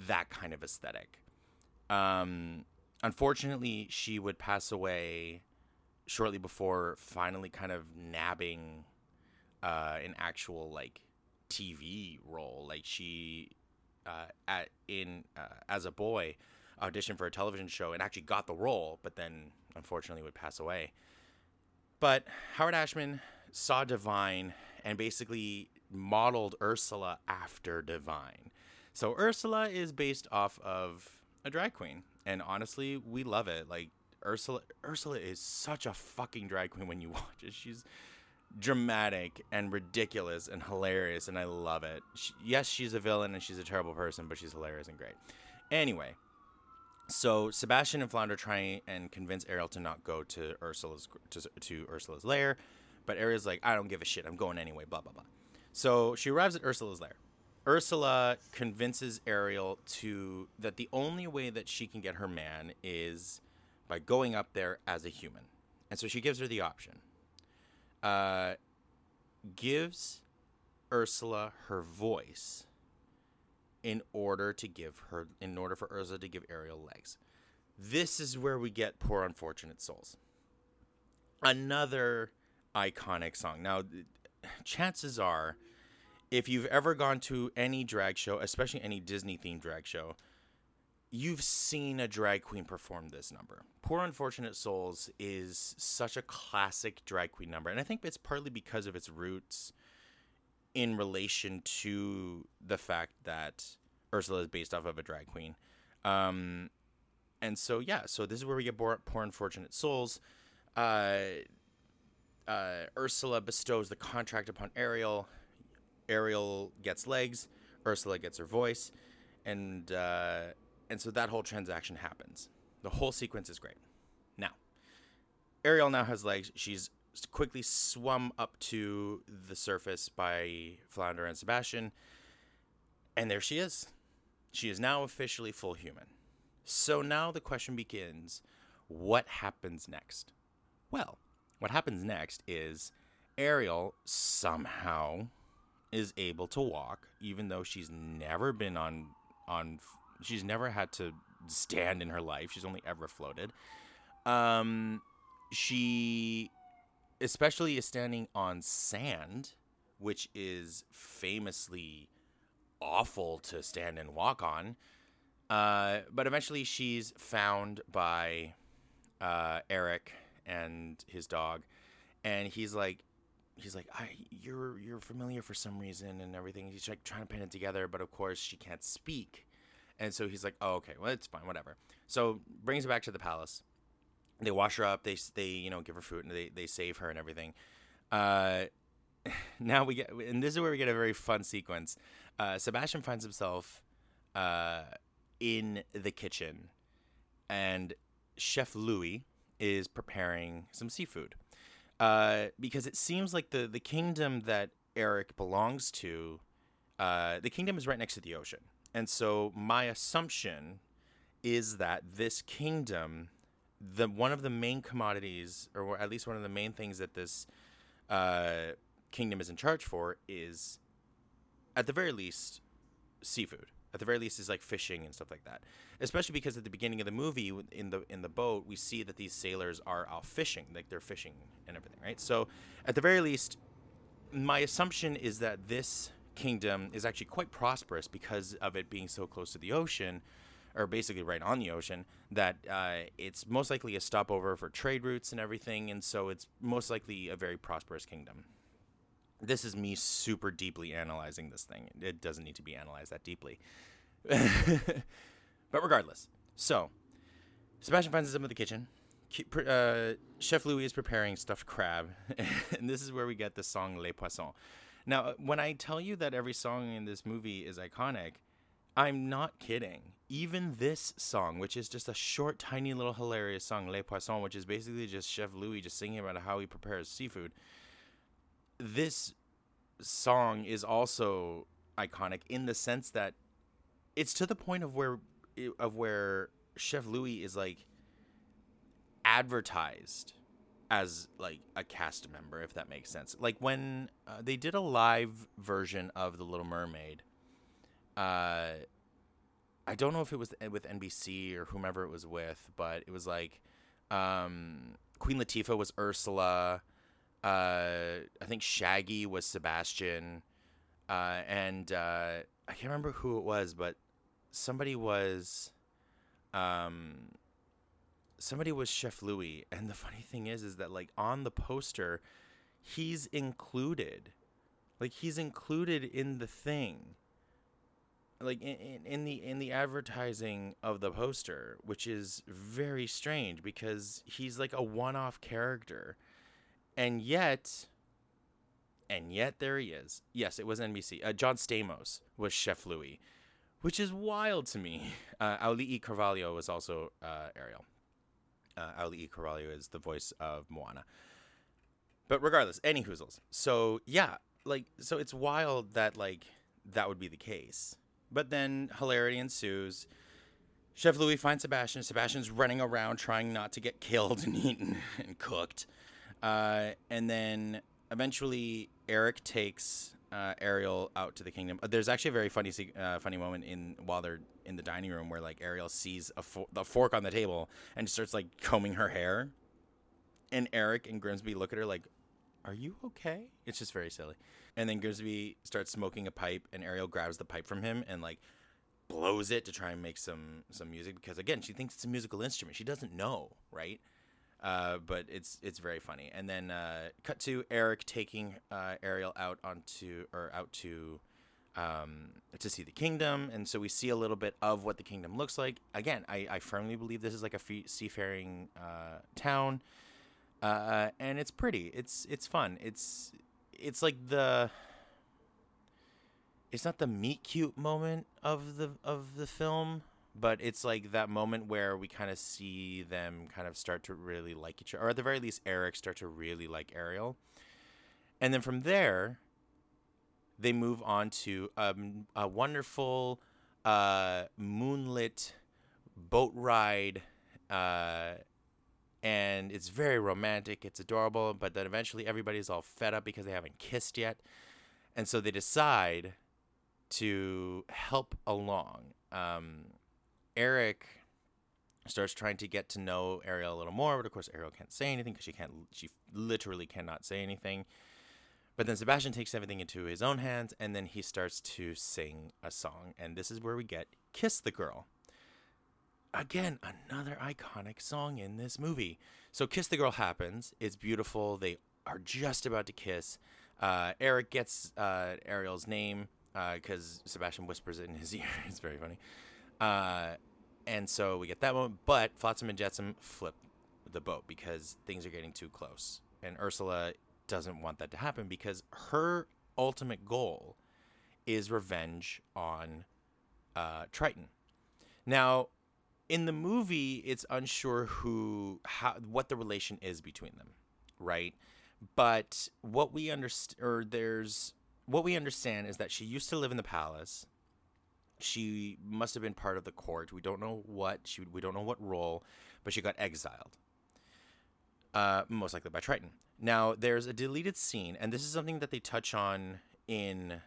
that kind of aesthetic. Um, unfortunately, she would pass away shortly before finally kind of nabbing uh, an actual like TV role. Like she, uh, at in uh, as a boy, auditioned for a television show and actually got the role, but then unfortunately would pass away. But Howard Ashman saw Divine and basically modeled Ursula after Divine. So Ursula is based off of a drag queen and honestly, we love it. Like Ursula, Ursula is such a fucking drag queen when you watch it. She's dramatic and ridiculous and hilarious, and I love it. She, yes, she's a villain and she's a terrible person, but she's hilarious and great. Anyway, so Sebastian and Flounder try and convince Ariel to not go to Ursula's to, to Ursula's lair, but Ariel's like, I don't give a shit. I'm going anyway. Blah blah blah. So she arrives at Ursula's lair. Ursula convinces Ariel to that the only way that she can get her man is by going up there as a human, and so she gives her the option. Uh, gives Ursula her voice in order to give her in order for Urza to give Ariel legs. This is where we get poor unfortunate souls. Another iconic song. Now, chances are if you've ever gone to any drag show, especially any Disney themed drag show, you've seen a drag queen perform this number. Poor Unfortunate Souls is such a classic drag queen number. And I think it's partly because of its roots in relation to the fact that Ursula is based off of a drag queen. Um, and so, yeah, so this is where we get Poor, Poor Unfortunate Souls. Uh, uh, Ursula bestows the contract upon Ariel Ariel gets legs, Ursula gets her voice, and uh, and so that whole transaction happens. The whole sequence is great. Now, Ariel now has legs. She's quickly swum up to the surface by Flounder and Sebastian, and there she is. She is now officially full human. So now the question begins what happens next? Well, what happens next is Ariel somehow is able to walk, even though she's never been on on. She's never had to stand in her life. She's only ever floated. Um, she, especially, is standing on sand, which is famously awful to stand and walk on. Uh, but eventually, she's found by uh, Eric and his dog, and he's like, he's like, I you're you're familiar for some reason and everything. He's like trying to pin it together, but of course she can't speak. And so he's like, Oh, okay, well it's fine, whatever. So brings her back to the palace. They wash her up, they they, you know, give her food and they, they save her and everything. Uh now we get and this is where we get a very fun sequence. Uh Sebastian finds himself uh in the kitchen, and Chef Louis is preparing some seafood. Uh, because it seems like the, the kingdom that Eric belongs to, uh, the kingdom is right next to the ocean. And so my assumption is that this kingdom, the one of the main commodities, or at least one of the main things that this uh, kingdom is in charge for, is at the very least seafood. At the very least, is like fishing and stuff like that. Especially because at the beginning of the movie, in the in the boat, we see that these sailors are out fishing, like they're fishing and everything, right? So, at the very least, my assumption is that this kingdom is actually quite prosperous because of it being so close to the ocean, or basically right on the ocean. That uh, it's most likely a stopover for trade routes and everything, and so it's most likely a very prosperous kingdom this is me super deeply analyzing this thing. It doesn't need to be analyzed that deeply. but regardless, so Sebastian finds himself in the kitchen. Uh, Chef Louis is preparing stuffed crab, and this is where we get the song Les Poissons. Now, when I tell you that every song in this movie is iconic, I'm not kidding. Even this song, which is just a short, tiny little hilarious song, Les Poissons, which is basically just Chef Louis just singing about how he prepares seafood, this song is also iconic in the sense that it's to the point of where of where Chef Louis is like advertised as like a cast member if that makes sense. Like when uh, they did a live version of The Little Mermaid uh I don't know if it was with NBC or whomever it was with, but it was like um Queen Latifah was Ursula uh, I think Shaggy was Sebastian, uh, and uh, I can't remember who it was, but somebody was, um, somebody was Chef Louis. And the funny thing is, is that like on the poster, he's included, like he's included in the thing like in, in the in the advertising of the poster which is very strange because he's like a one-off character and yet, and yet there he is. Yes, it was NBC. Uh, John Stamos was Chef Louis, which is wild to me. Uh, Auli'i Cravalho was also uh, Ariel. Uh, Auli'i Cravalho is the voice of Moana. But regardless, any hoozles. So yeah, like so it's wild that like that would be the case. But then hilarity ensues. Chef Louis finds Sebastian. Sebastian's running around trying not to get killed and eaten and cooked. Uh, and then eventually Eric takes uh, Ariel out to the kingdom. Uh, there's actually a very funny, uh, funny moment in while they're in the dining room where like Ariel sees a, fo- a fork on the table and starts like combing her hair, and Eric and Grimsby look at her like, "Are you okay?" It's just very silly. And then Grimsby starts smoking a pipe, and Ariel grabs the pipe from him and like blows it to try and make some some music because again she thinks it's a musical instrument. She doesn't know, right? Uh, but it's it's very funny. And then uh, cut to Eric taking uh, Ariel out onto or out to um, to see the kingdom, and so we see a little bit of what the kingdom looks like. Again, I, I firmly believe this is like a free, seafaring uh, town, uh, and it's pretty. It's it's fun. It's it's like the it's not the meet cute moment of the of the film but it's like that moment where we kind of see them kind of start to really like each other, or at the very least, Eric start to really like Ariel. And then from there, they move on to um, a wonderful uh, moonlit boat ride. Uh, and it's very romantic. It's adorable. But then eventually everybody's all fed up because they haven't kissed yet. And so they decide to help along. Um, Eric starts trying to get to know Ariel a little more, but of course Ariel can't say anything because she can't. She literally cannot say anything. But then Sebastian takes everything into his own hands, and then he starts to sing a song, and this is where we get "Kiss the Girl." Again, another iconic song in this movie. So "Kiss the Girl" happens. It's beautiful. They are just about to kiss. Uh, Eric gets uh, Ariel's name because uh, Sebastian whispers it in his ear. it's very funny. Uh, and so we get that moment, but Flotsam and Jetsam flip the boat because things are getting too close. And Ursula doesn't want that to happen because her ultimate goal is revenge on uh, Triton. Now, in the movie, it's unsure who how what the relation is between them, right? But what we understand, or there's what we understand is that she used to live in the palace. She must have been part of the court. We don't know what she. We don't know what role, but she got exiled. Uh, most likely by Triton. Now, there's a deleted scene, and this is something that they touch on in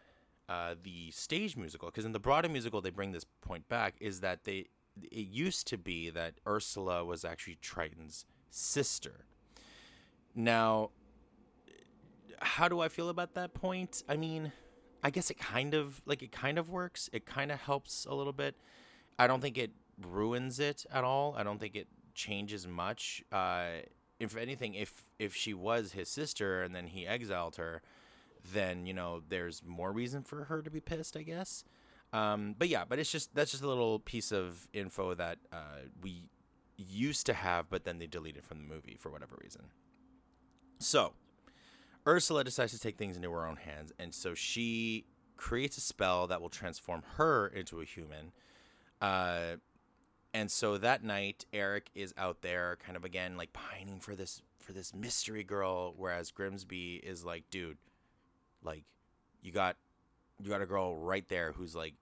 uh, the stage musical, because in the Broadway musical they bring this point back, is that they it used to be that Ursula was actually Triton's sister. Now, how do I feel about that point? I mean, I guess it kind of like it kind of works. It kind of helps a little bit. I don't think it ruins it at all. I don't think it changes much. Uh, if anything, if if she was his sister and then he exiled her, then you know there's more reason for her to be pissed, I guess. Um, but yeah, but it's just that's just a little piece of info that uh, we used to have, but then they deleted from the movie for whatever reason. So Ursula decides to take things into her own hands, and so she creates a spell that will transform her into a human. Uh, and so that night, Eric is out there, kind of again like pining for this for this mystery girl, whereas Grimsby is like, dude, like you got you got a girl right there who's like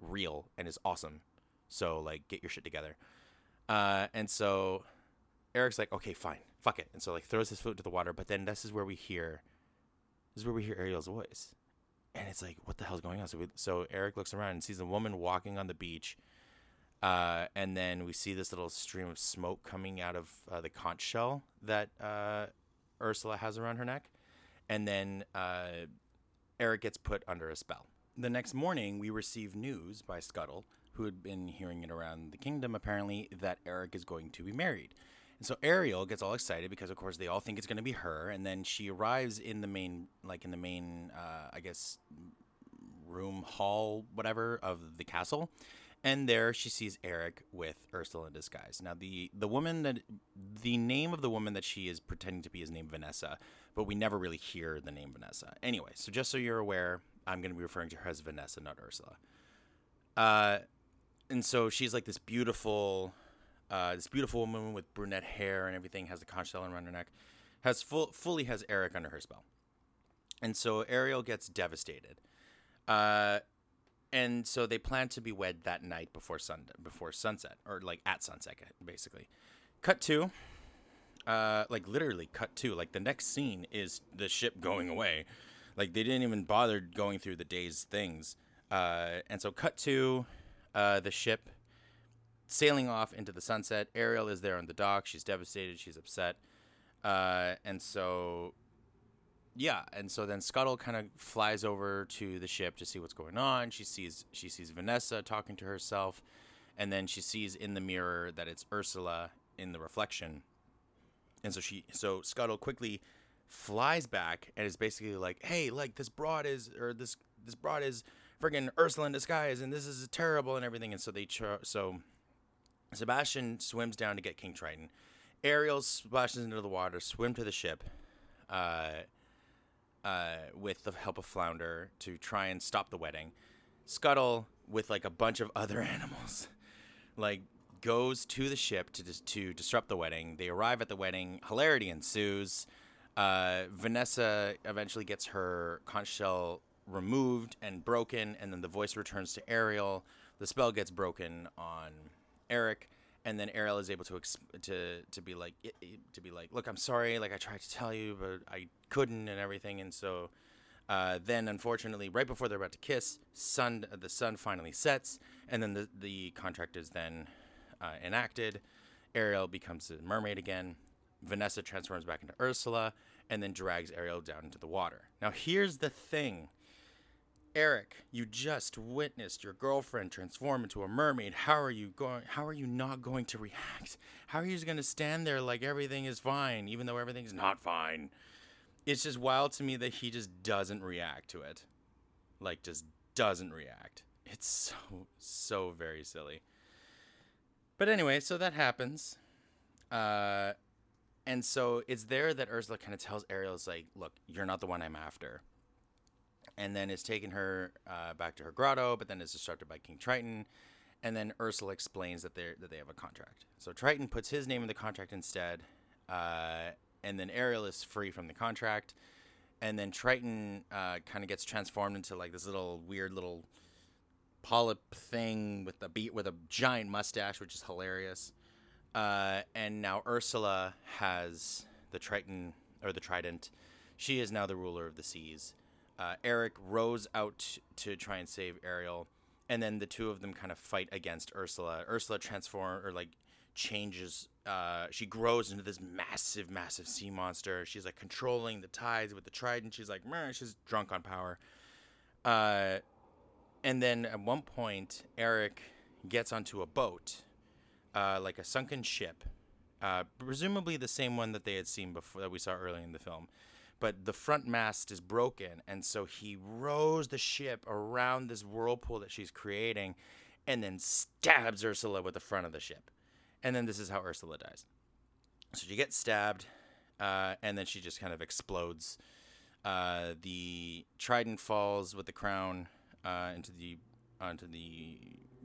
real and is awesome. So like get your shit together. Uh, and so Eric's like, okay, fine, fuck it. And so like throws his foot into the water, but then this is where we hear this is where we hear Ariel's voice. And it's like, what the hell's going on? So we, so Eric looks around and sees a woman walking on the beach. Uh, and then we see this little stream of smoke coming out of uh, the conch shell that uh, Ursula has around her neck. And then uh, Eric gets put under a spell. The next morning, we receive news by Scuttle, who had been hearing it around the kingdom apparently, that Eric is going to be married. And so Ariel gets all excited because, of course, they all think it's going to be her. And then she arrives in the main, like in the main, uh, I guess, room, hall, whatever, of the castle. And there she sees Eric with Ursula in disguise. Now the the woman that the name of the woman that she is pretending to be is named Vanessa, but we never really hear the name Vanessa. Anyway, so just so you're aware, I'm going to be referring to her as Vanessa, not Ursula. Uh, and so she's like this beautiful, uh, this beautiful woman with brunette hair and everything, has the conch shell around her neck, has full fully has Eric under her spell, and so Ariel gets devastated. Uh, and so they plan to be wed that night before sun before sunset or like at sunset basically. Cut to uh like literally cut to like the next scene is the ship going away. Like they didn't even bother going through the day's things. Uh and so cut to uh the ship sailing off into the sunset. Ariel is there on the dock. She's devastated. She's upset. Uh and so yeah, and so then Scuttle kind of flies over to the ship to see what's going on. She sees she sees Vanessa talking to herself, and then she sees in the mirror that it's Ursula in the reflection. And so she so Scuttle quickly flies back and is basically like, "Hey, like this broad is or this this broad is friggin' Ursula in disguise, and this is terrible and everything." And so they tr- so Sebastian swims down to get King Triton. Ariel splashes into the water, swim to the ship. Uh, uh, with the help of Flounder to try and stop the wedding. Scuttle, with like a bunch of other animals, like goes to the ship to dis- to disrupt the wedding. They arrive at the wedding. Hilarity ensues. Uh, Vanessa eventually gets her conch shell removed and broken, and then the voice returns to Ariel. The spell gets broken on Eric, and then Ariel is able to exp- to to be like to be like, look, I'm sorry, like I tried to tell you, but I couldn't, and everything, and so. Uh, then, unfortunately, right before they're about to kiss, sun the sun finally sets, and then the the contract is then uh, enacted. Ariel becomes a mermaid again. Vanessa transforms back into Ursula, and then drags Ariel down into the water. Now, here's the thing Eric, you just witnessed your girlfriend transform into a mermaid. How are you going how are you not going to react? How are you just going to stand there like everything is fine even though everything's not fine? It's just wild to me that he just doesn't react to it. Like just doesn't react. It's so so very silly. But anyway, so that happens. Uh and so it's there that Ursula kind of tells Ariel, is like, look, you're not the one I'm after and then is taken her uh, back to her grotto, but then is disrupted by King Triton. and then Ursula explains that they that they have a contract. So Triton puts his name in the contract instead, uh, and then Ariel is free from the contract, and then Triton uh, kind of gets transformed into like this little weird little polyp thing with a beat with a giant mustache, which is hilarious. Uh, and now Ursula has the Triton or the Trident. She is now the ruler of the seas. Uh, Eric rows out to try and save Ariel, and then the two of them kind of fight against Ursula. Ursula transform or like changes. Uh, she grows into this massive, massive sea monster. She's like controlling the tides with the trident. She's like, she's drunk on power. Uh, and then at one point, Eric gets onto a boat, uh, like a sunken ship, uh, presumably the same one that they had seen before that we saw early in the film. But the front mast is broken, and so he rows the ship around this whirlpool that she's creating, and then stabs Ursula with the front of the ship. And then this is how Ursula dies. So she gets stabbed, uh, and then she just kind of explodes. Uh, the trident falls with the crown uh, into the onto the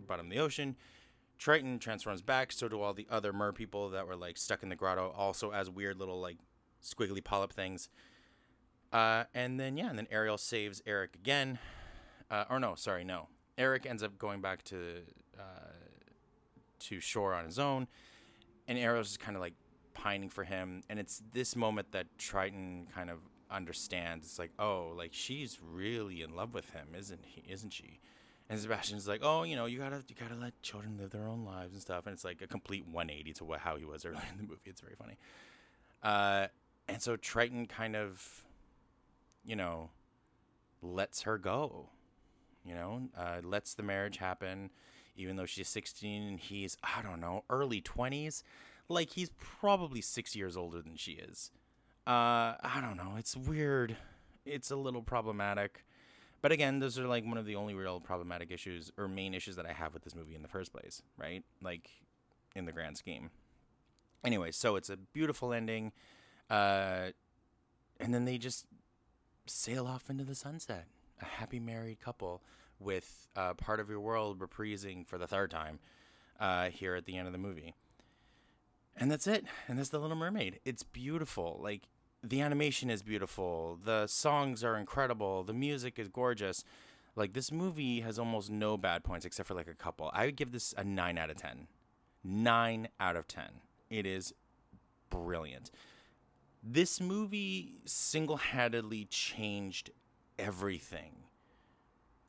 bottom of the ocean. Triton transforms back. So do all the other mer people that were like stuck in the grotto, also as weird little like squiggly polyp things. Uh, and then yeah, and then Ariel saves Eric again. Uh, or no, sorry, no. Eric ends up going back to uh, to shore on his own, and Ariel's just kind of like pining for him. And it's this moment that Triton kind of understands. It's like, oh, like she's really in love with him, isn't he? Isn't she? And Sebastian's like, oh, you know, you gotta you gotta let children live their own lives and stuff. And it's like a complete 180 to what how he was earlier in the movie. It's very funny. Uh, and so Triton kind of, you know, lets her go. You know, uh, lets the marriage happen, even though she's 16 and he's I don't know early 20s. Like he's probably six years older than she is. Uh, I don't know. It's weird. It's a little problematic. But again, those are like one of the only real problematic issues or main issues that I have with this movie in the first place, right? Like in the grand scheme. Anyway, so it's a beautiful ending. Uh, and then they just sail off into the sunset. A happy married couple with uh, part of your world reprising for the third time uh, here at the end of the movie. And that's it. And that's The Little Mermaid. It's beautiful. Like, the animation is beautiful. The songs are incredible. The music is gorgeous. Like, this movie has almost no bad points except for like a couple. I would give this a 9 out of 10. 9 out of 10. It is brilliant. This movie single handedly changed everything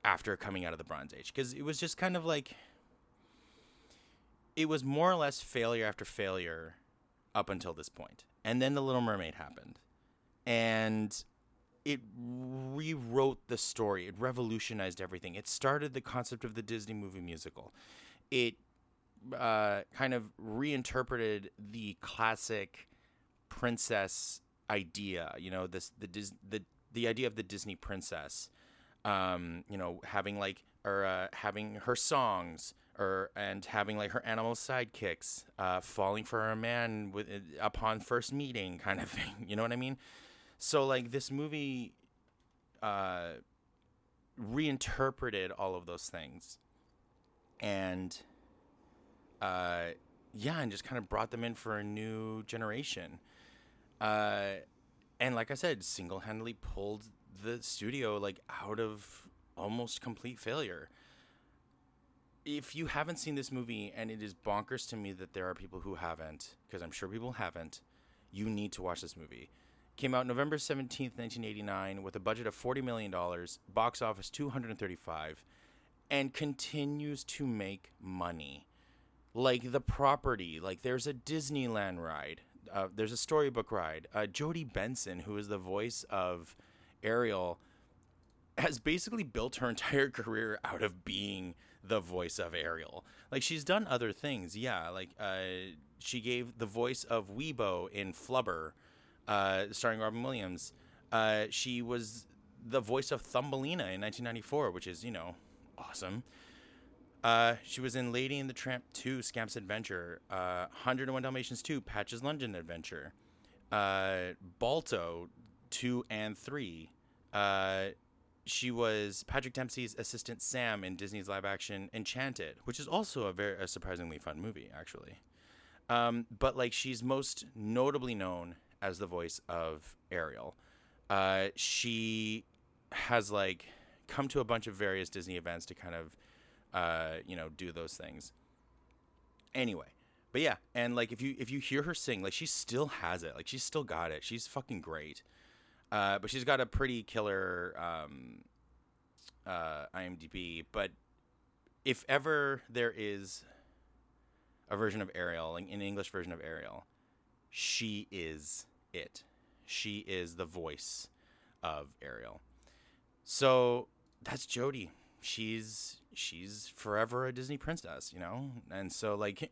after coming out of the Bronze Age because it was just kind of like it was more or less failure after failure up until this point. And then The Little Mermaid happened. And it rewrote the story. It revolutionized everything. It started the concept of the Disney movie musical. It uh, kind of reinterpreted the classic princess idea. You know, this the Dis- the the idea of the Disney princess. Um, you know, having like or uh, having her songs or and having like her animal sidekicks uh, falling for a man with uh, upon first meeting kind of thing you know what i mean so like this movie uh, reinterpreted all of those things and uh, yeah and just kind of brought them in for a new generation. Uh, and like i said single-handedly pulled the studio like out of almost complete failure. If you haven't seen this movie and it is bonkers to me that there are people who haven't because i'm sure people haven't you need to watch this movie. Came out november 17th 1989 with a budget of $40 million box office 235 and continues to make money like the property like there's a disneyland ride uh, there's a storybook ride uh, jodi benson who is the voice of ariel has basically built her entire career out of being the voice of Ariel. Like she's done other things, yeah. Like uh, she gave the voice of Weebo in Flubber, uh, starring Robin Williams. Uh, she was the voice of Thumbelina in 1994, which is you know awesome. Uh, she was in Lady and the Tramp 2, Scamp's Adventure, uh, 101 Dalmatians 2, Patch's London Adventure, uh, Balto 2 and 3. Uh, she was Patrick Dempsey's assistant Sam in Disney's live action Enchanted, which is also a very a surprisingly fun movie, actually. Um, but like she's most notably known as the voice of Ariel. Uh, she has like come to a bunch of various Disney events to kind of, uh, you know, do those things. Anyway, but yeah, and like if you if you hear her sing, like she still has it, like she's still got it. She's fucking great. Uh, but she's got a pretty killer um, uh, IMDb. But if ever there is a version of Ariel, like an English version of Ariel, she is it. She is the voice of Ariel. So that's Jodi. She's she's forever a Disney princess, you know. And so like,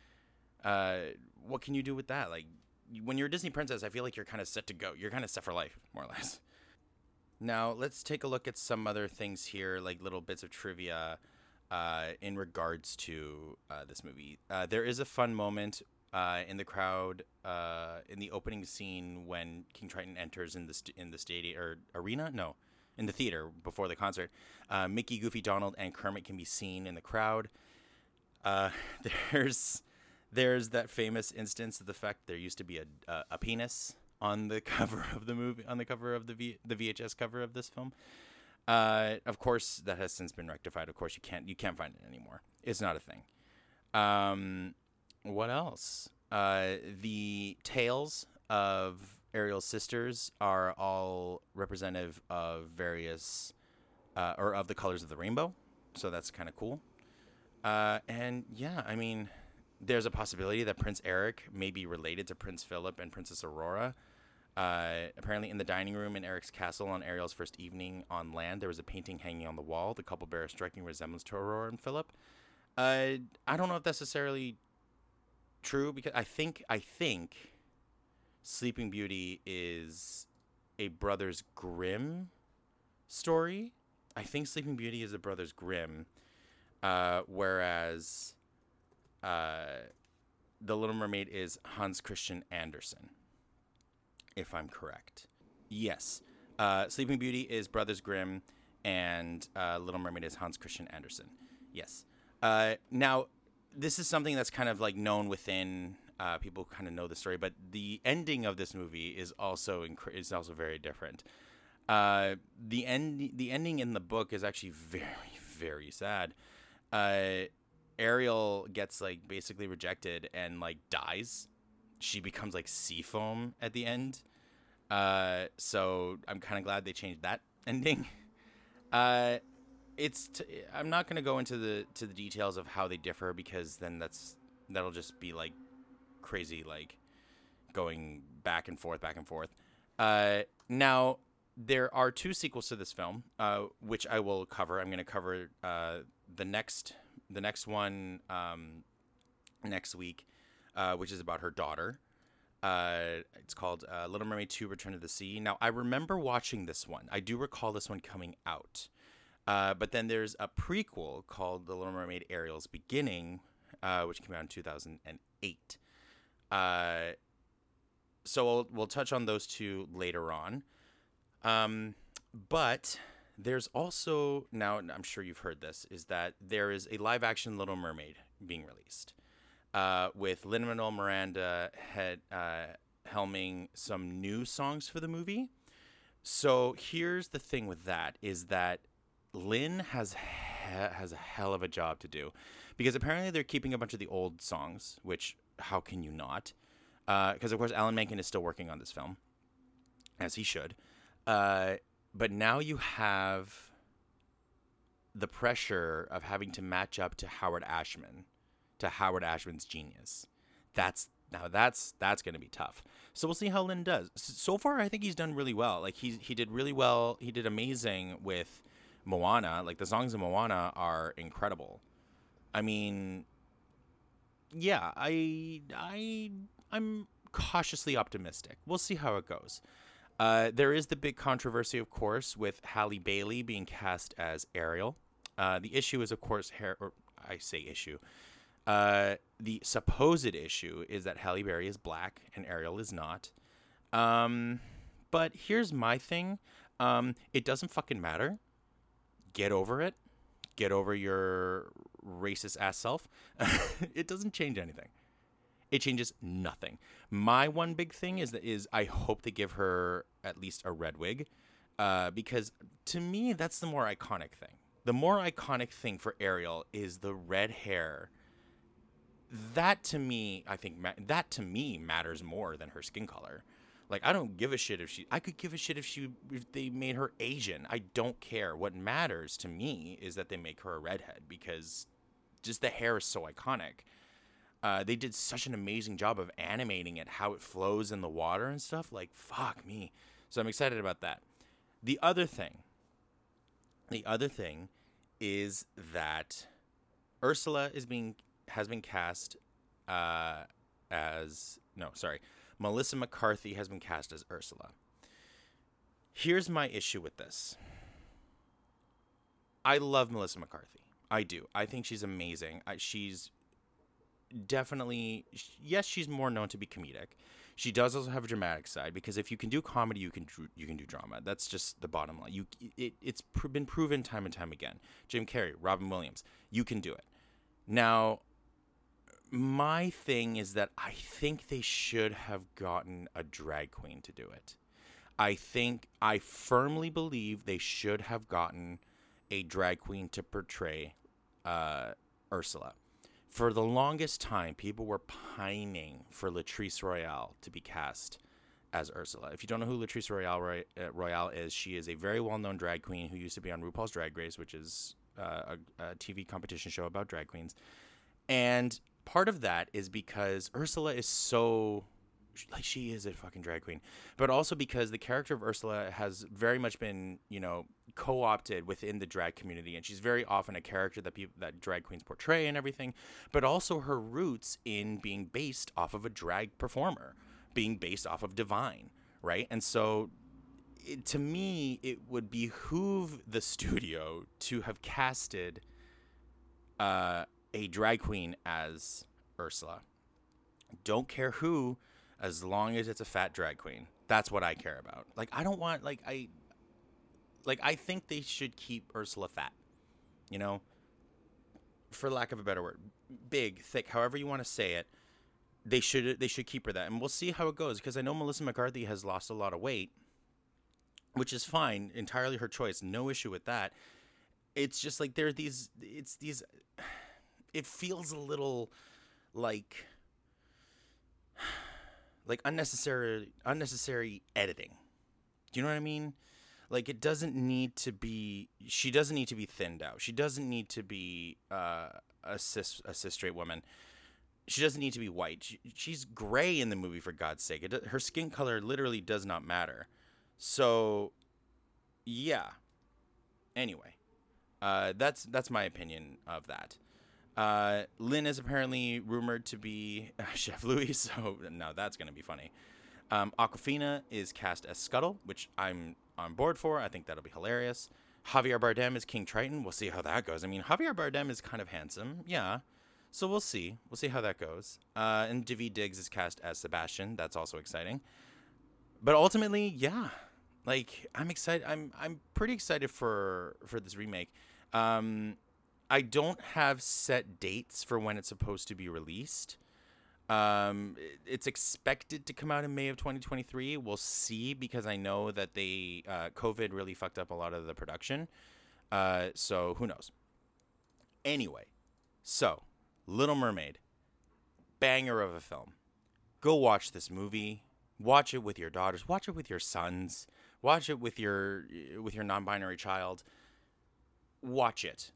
uh, what can you do with that? Like, when you're a Disney princess, I feel like you're kind of set to go. You're kind of set for life, more or less. Now let's take a look at some other things here, like little bits of trivia uh, in regards to uh, this movie. Uh, there is a fun moment uh, in the crowd uh, in the opening scene when King Triton enters in the st- in the stadium or arena. No, in the theater before the concert. Uh, Mickey, Goofy, Donald, and Kermit can be seen in the crowd. there's there's that famous instance of the fact there used to be a, a, a penis on the cover of the movie, on the cover of the v, the VHS cover of this film. Uh, of course, that has since been rectified. Of course, you can't you can't find it anymore. It's not a thing. Um, what else? Uh, the tails of Ariel's sisters are all representative of various uh, or of the colors of the rainbow, so that's kind of cool. Uh, and yeah, I mean, there's a possibility that Prince Eric may be related to Prince Philip and Princess Aurora. Uh, apparently, in the dining room in Eric's castle on Ariel's first evening on land, there was a painting hanging on the wall. The couple bear a striking resemblance to Aurora and Philip. Uh, I don't know if that's necessarily true because I think I think Sleeping Beauty is a Brothers Grimm story. I think Sleeping Beauty is a Brothers Grimm, uh, whereas uh, The Little Mermaid is Hans Christian Andersen, if I'm correct. Yes. Uh, Sleeping Beauty is Brothers Grimm, and uh, Little Mermaid is Hans Christian Andersen. Yes. Uh, now, this is something that's kind of like known within uh, people kind of know the story, but the ending of this movie is also inc- is also very different. Uh, the end the ending in the book is actually very very sad. Uh, Ariel gets like basically rejected and like dies. She becomes like sea foam at the end. Uh, so I'm kind of glad they changed that ending. Uh, it's t- I'm not gonna go into the to the details of how they differ because then that's that'll just be like crazy like going back and forth back and forth. Uh, now there are two sequels to this film, uh, which I will cover. I'm going to cover uh, the next the next one um, next week, uh, which is about her daughter. Uh, it's called uh, Little Mermaid 2 Return to the Sea. Now, I remember watching this one. I do recall this one coming out. But then there's a prequel called The Little Mermaid Ariel's Beginning, which came out in 2008. Uh, so we'll, we'll touch on those two later on. Um, but there's also now I'm sure you've heard this is that there is a live action Little Mermaid being released uh, with Lin Manuel Miranda head, uh, helming some new songs for the movie. So here's the thing with that is that Lin has he- has a hell of a job to do because apparently they're keeping a bunch of the old songs, which how can you not? Because uh, of course Alan Menken is still working on this film, as he should. Uh, but now you have the pressure of having to match up to Howard Ashman, to Howard Ashman's genius. That's now that's that's going to be tough. So we'll see how Lin does. So far, I think he's done really well. Like he he did really well. He did amazing with Moana. Like the songs in Moana are incredible. I mean, yeah, I I I'm cautiously optimistic. We'll see how it goes. Uh, there is the big controversy, of course, with Halle Bailey being cast as Ariel. Uh, the issue is, of course, hair. Or I say issue. Uh, the supposed issue is that Halle Berry is black and Ariel is not. Um, but here's my thing. Um, it doesn't fucking matter. Get over it. Get over your racist ass self. it doesn't change anything. It changes nothing. My one big thing is that is I hope they give her at least a red wig, uh, because to me that's the more iconic thing. The more iconic thing for Ariel is the red hair. That to me, I think ma- that to me matters more than her skin color. Like I don't give a shit if she. I could give a shit if she if they made her Asian. I don't care. What matters to me is that they make her a redhead because just the hair is so iconic. Uh, they did such an amazing job of animating it, how it flows in the water and stuff. Like fuck me. So I'm excited about that. The other thing. The other thing is that Ursula is being has been cast uh, as no, sorry, Melissa McCarthy has been cast as Ursula. Here's my issue with this. I love Melissa McCarthy. I do. I think she's amazing. I, she's definitely yes, she's more known to be comedic. She does also have a dramatic side because if you can do comedy, you can you can do drama. That's just the bottom line. You it, it's pr- been proven time and time again. Jim Carrey, Robin Williams, you can do it. Now, my thing is that I think they should have gotten a drag queen to do it. I think I firmly believe they should have gotten a drag queen to portray uh, Ursula. For the longest time, people were pining for Latrice Royale to be cast as Ursula. If you don't know who Latrice Royale Roy- uh, Royale is, she is a very well-known drag queen who used to be on RuPaul's Drag Race, which is uh, a, a TV competition show about drag queens. And part of that is because Ursula is so like she is a fucking drag queen, but also because the character of Ursula has very much been, you know, co-opted within the drag community, and she's very often a character that people that drag queens portray and everything. But also her roots in being based off of a drag performer, being based off of Divine, right? And so, it, to me, it would behoove the studio to have casted uh, a drag queen as Ursula. Don't care who as long as it's a fat drag queen. That's what I care about. Like I don't want like I like I think they should keep Ursula fat. You know? For lack of a better word. Big, thick, however you want to say it. They should they should keep her that. And we'll see how it goes because I know Melissa McCarthy has lost a lot of weight, which is fine, entirely her choice. No issue with that. It's just like there are these it's these it feels a little like like unnecessary unnecessary editing. Do you know what I mean? Like it doesn't need to be. She doesn't need to be thinned out. She doesn't need to be uh, a cis a cis straight woman. She doesn't need to be white. She, she's gray in the movie for God's sake. It, her skin color literally does not matter. So, yeah. Anyway, uh, that's that's my opinion of that. Uh, Lynn is apparently rumored to be uh, Chef Louis, so now that's going to be funny. Um, Awkwafina is cast as Scuttle, which I'm on board for. I think that'll be hilarious. Javier Bardem is King Triton. We'll see how that goes. I mean, Javier Bardem is kind of handsome, yeah. So we'll see. We'll see how that goes. Uh, and Daveed Diggs is cast as Sebastian. That's also exciting. But ultimately, yeah, like I'm excited. I'm I'm pretty excited for for this remake. Um, I don't have set dates for when it's supposed to be released. Um, it's expected to come out in May of 2023. We'll see because I know that they uh, COVID really fucked up a lot of the production. Uh, so who knows? Anyway, so Little Mermaid, banger of a film. Go watch this movie. Watch it with your daughters. Watch it with your sons. Watch it with your with your non-binary child. Watch it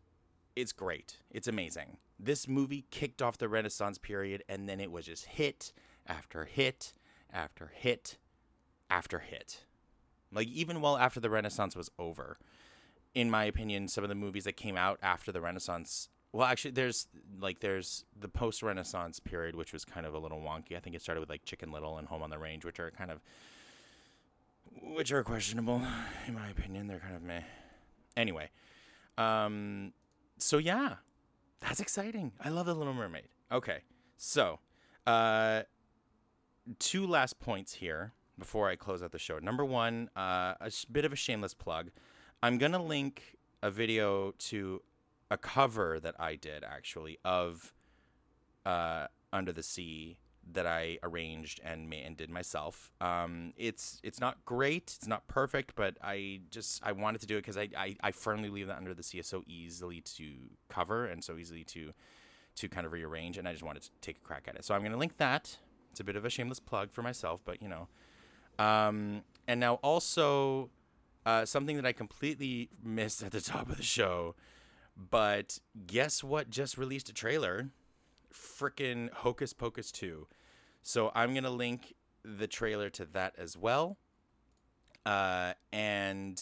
it's great. It's amazing. This movie kicked off the Renaissance period, and then it was just hit after hit after hit after hit. Like, even well after the Renaissance was over, in my opinion, some of the movies that came out after the Renaissance. Well, actually, there's like there's the post Renaissance period, which was kind of a little wonky. I think it started with like Chicken Little and Home on the Range, which are kind of which are questionable, in my opinion. They're kind of meh. Anyway, um, so yeah, that's exciting. I love the Little Mermaid. Okay, so uh, two last points here before I close out the show. Number one, uh, a sh- bit of a shameless plug. I'm gonna link a video to a cover that I did actually of uh, Under the Sea that I arranged and and did myself. Um, it's it's not great, it's not perfect, but I just I wanted to do it because I, I I firmly believe that Under the Sea is so easily to cover and so easily to to kind of rearrange, and I just wanted to take a crack at it. So I'm gonna link that. It's a bit of a shameless plug for myself, but you know. Um, and now also uh, something that I completely missed at the top of the show, but guess what? Just released a trailer freaking Hocus Pocus 2. So I'm going to link the trailer to that as well. Uh, and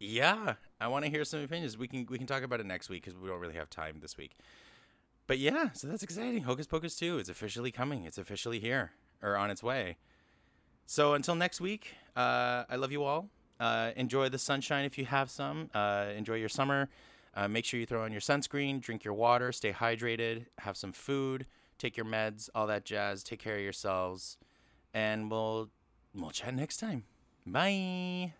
yeah, I want to hear some opinions. We can we can talk about it next week because we don't really have time this week. But yeah, so that's exciting. Hocus Pocus 2 is officially coming. It's officially here or on its way. So until next week, uh, I love you all. Uh, enjoy the sunshine if you have some. Uh, enjoy your summer. Uh, make sure you throw on your sunscreen, drink your water, stay hydrated, have some food, take your meds, all that jazz. Take care of yourselves, and we'll we'll chat next time. Bye.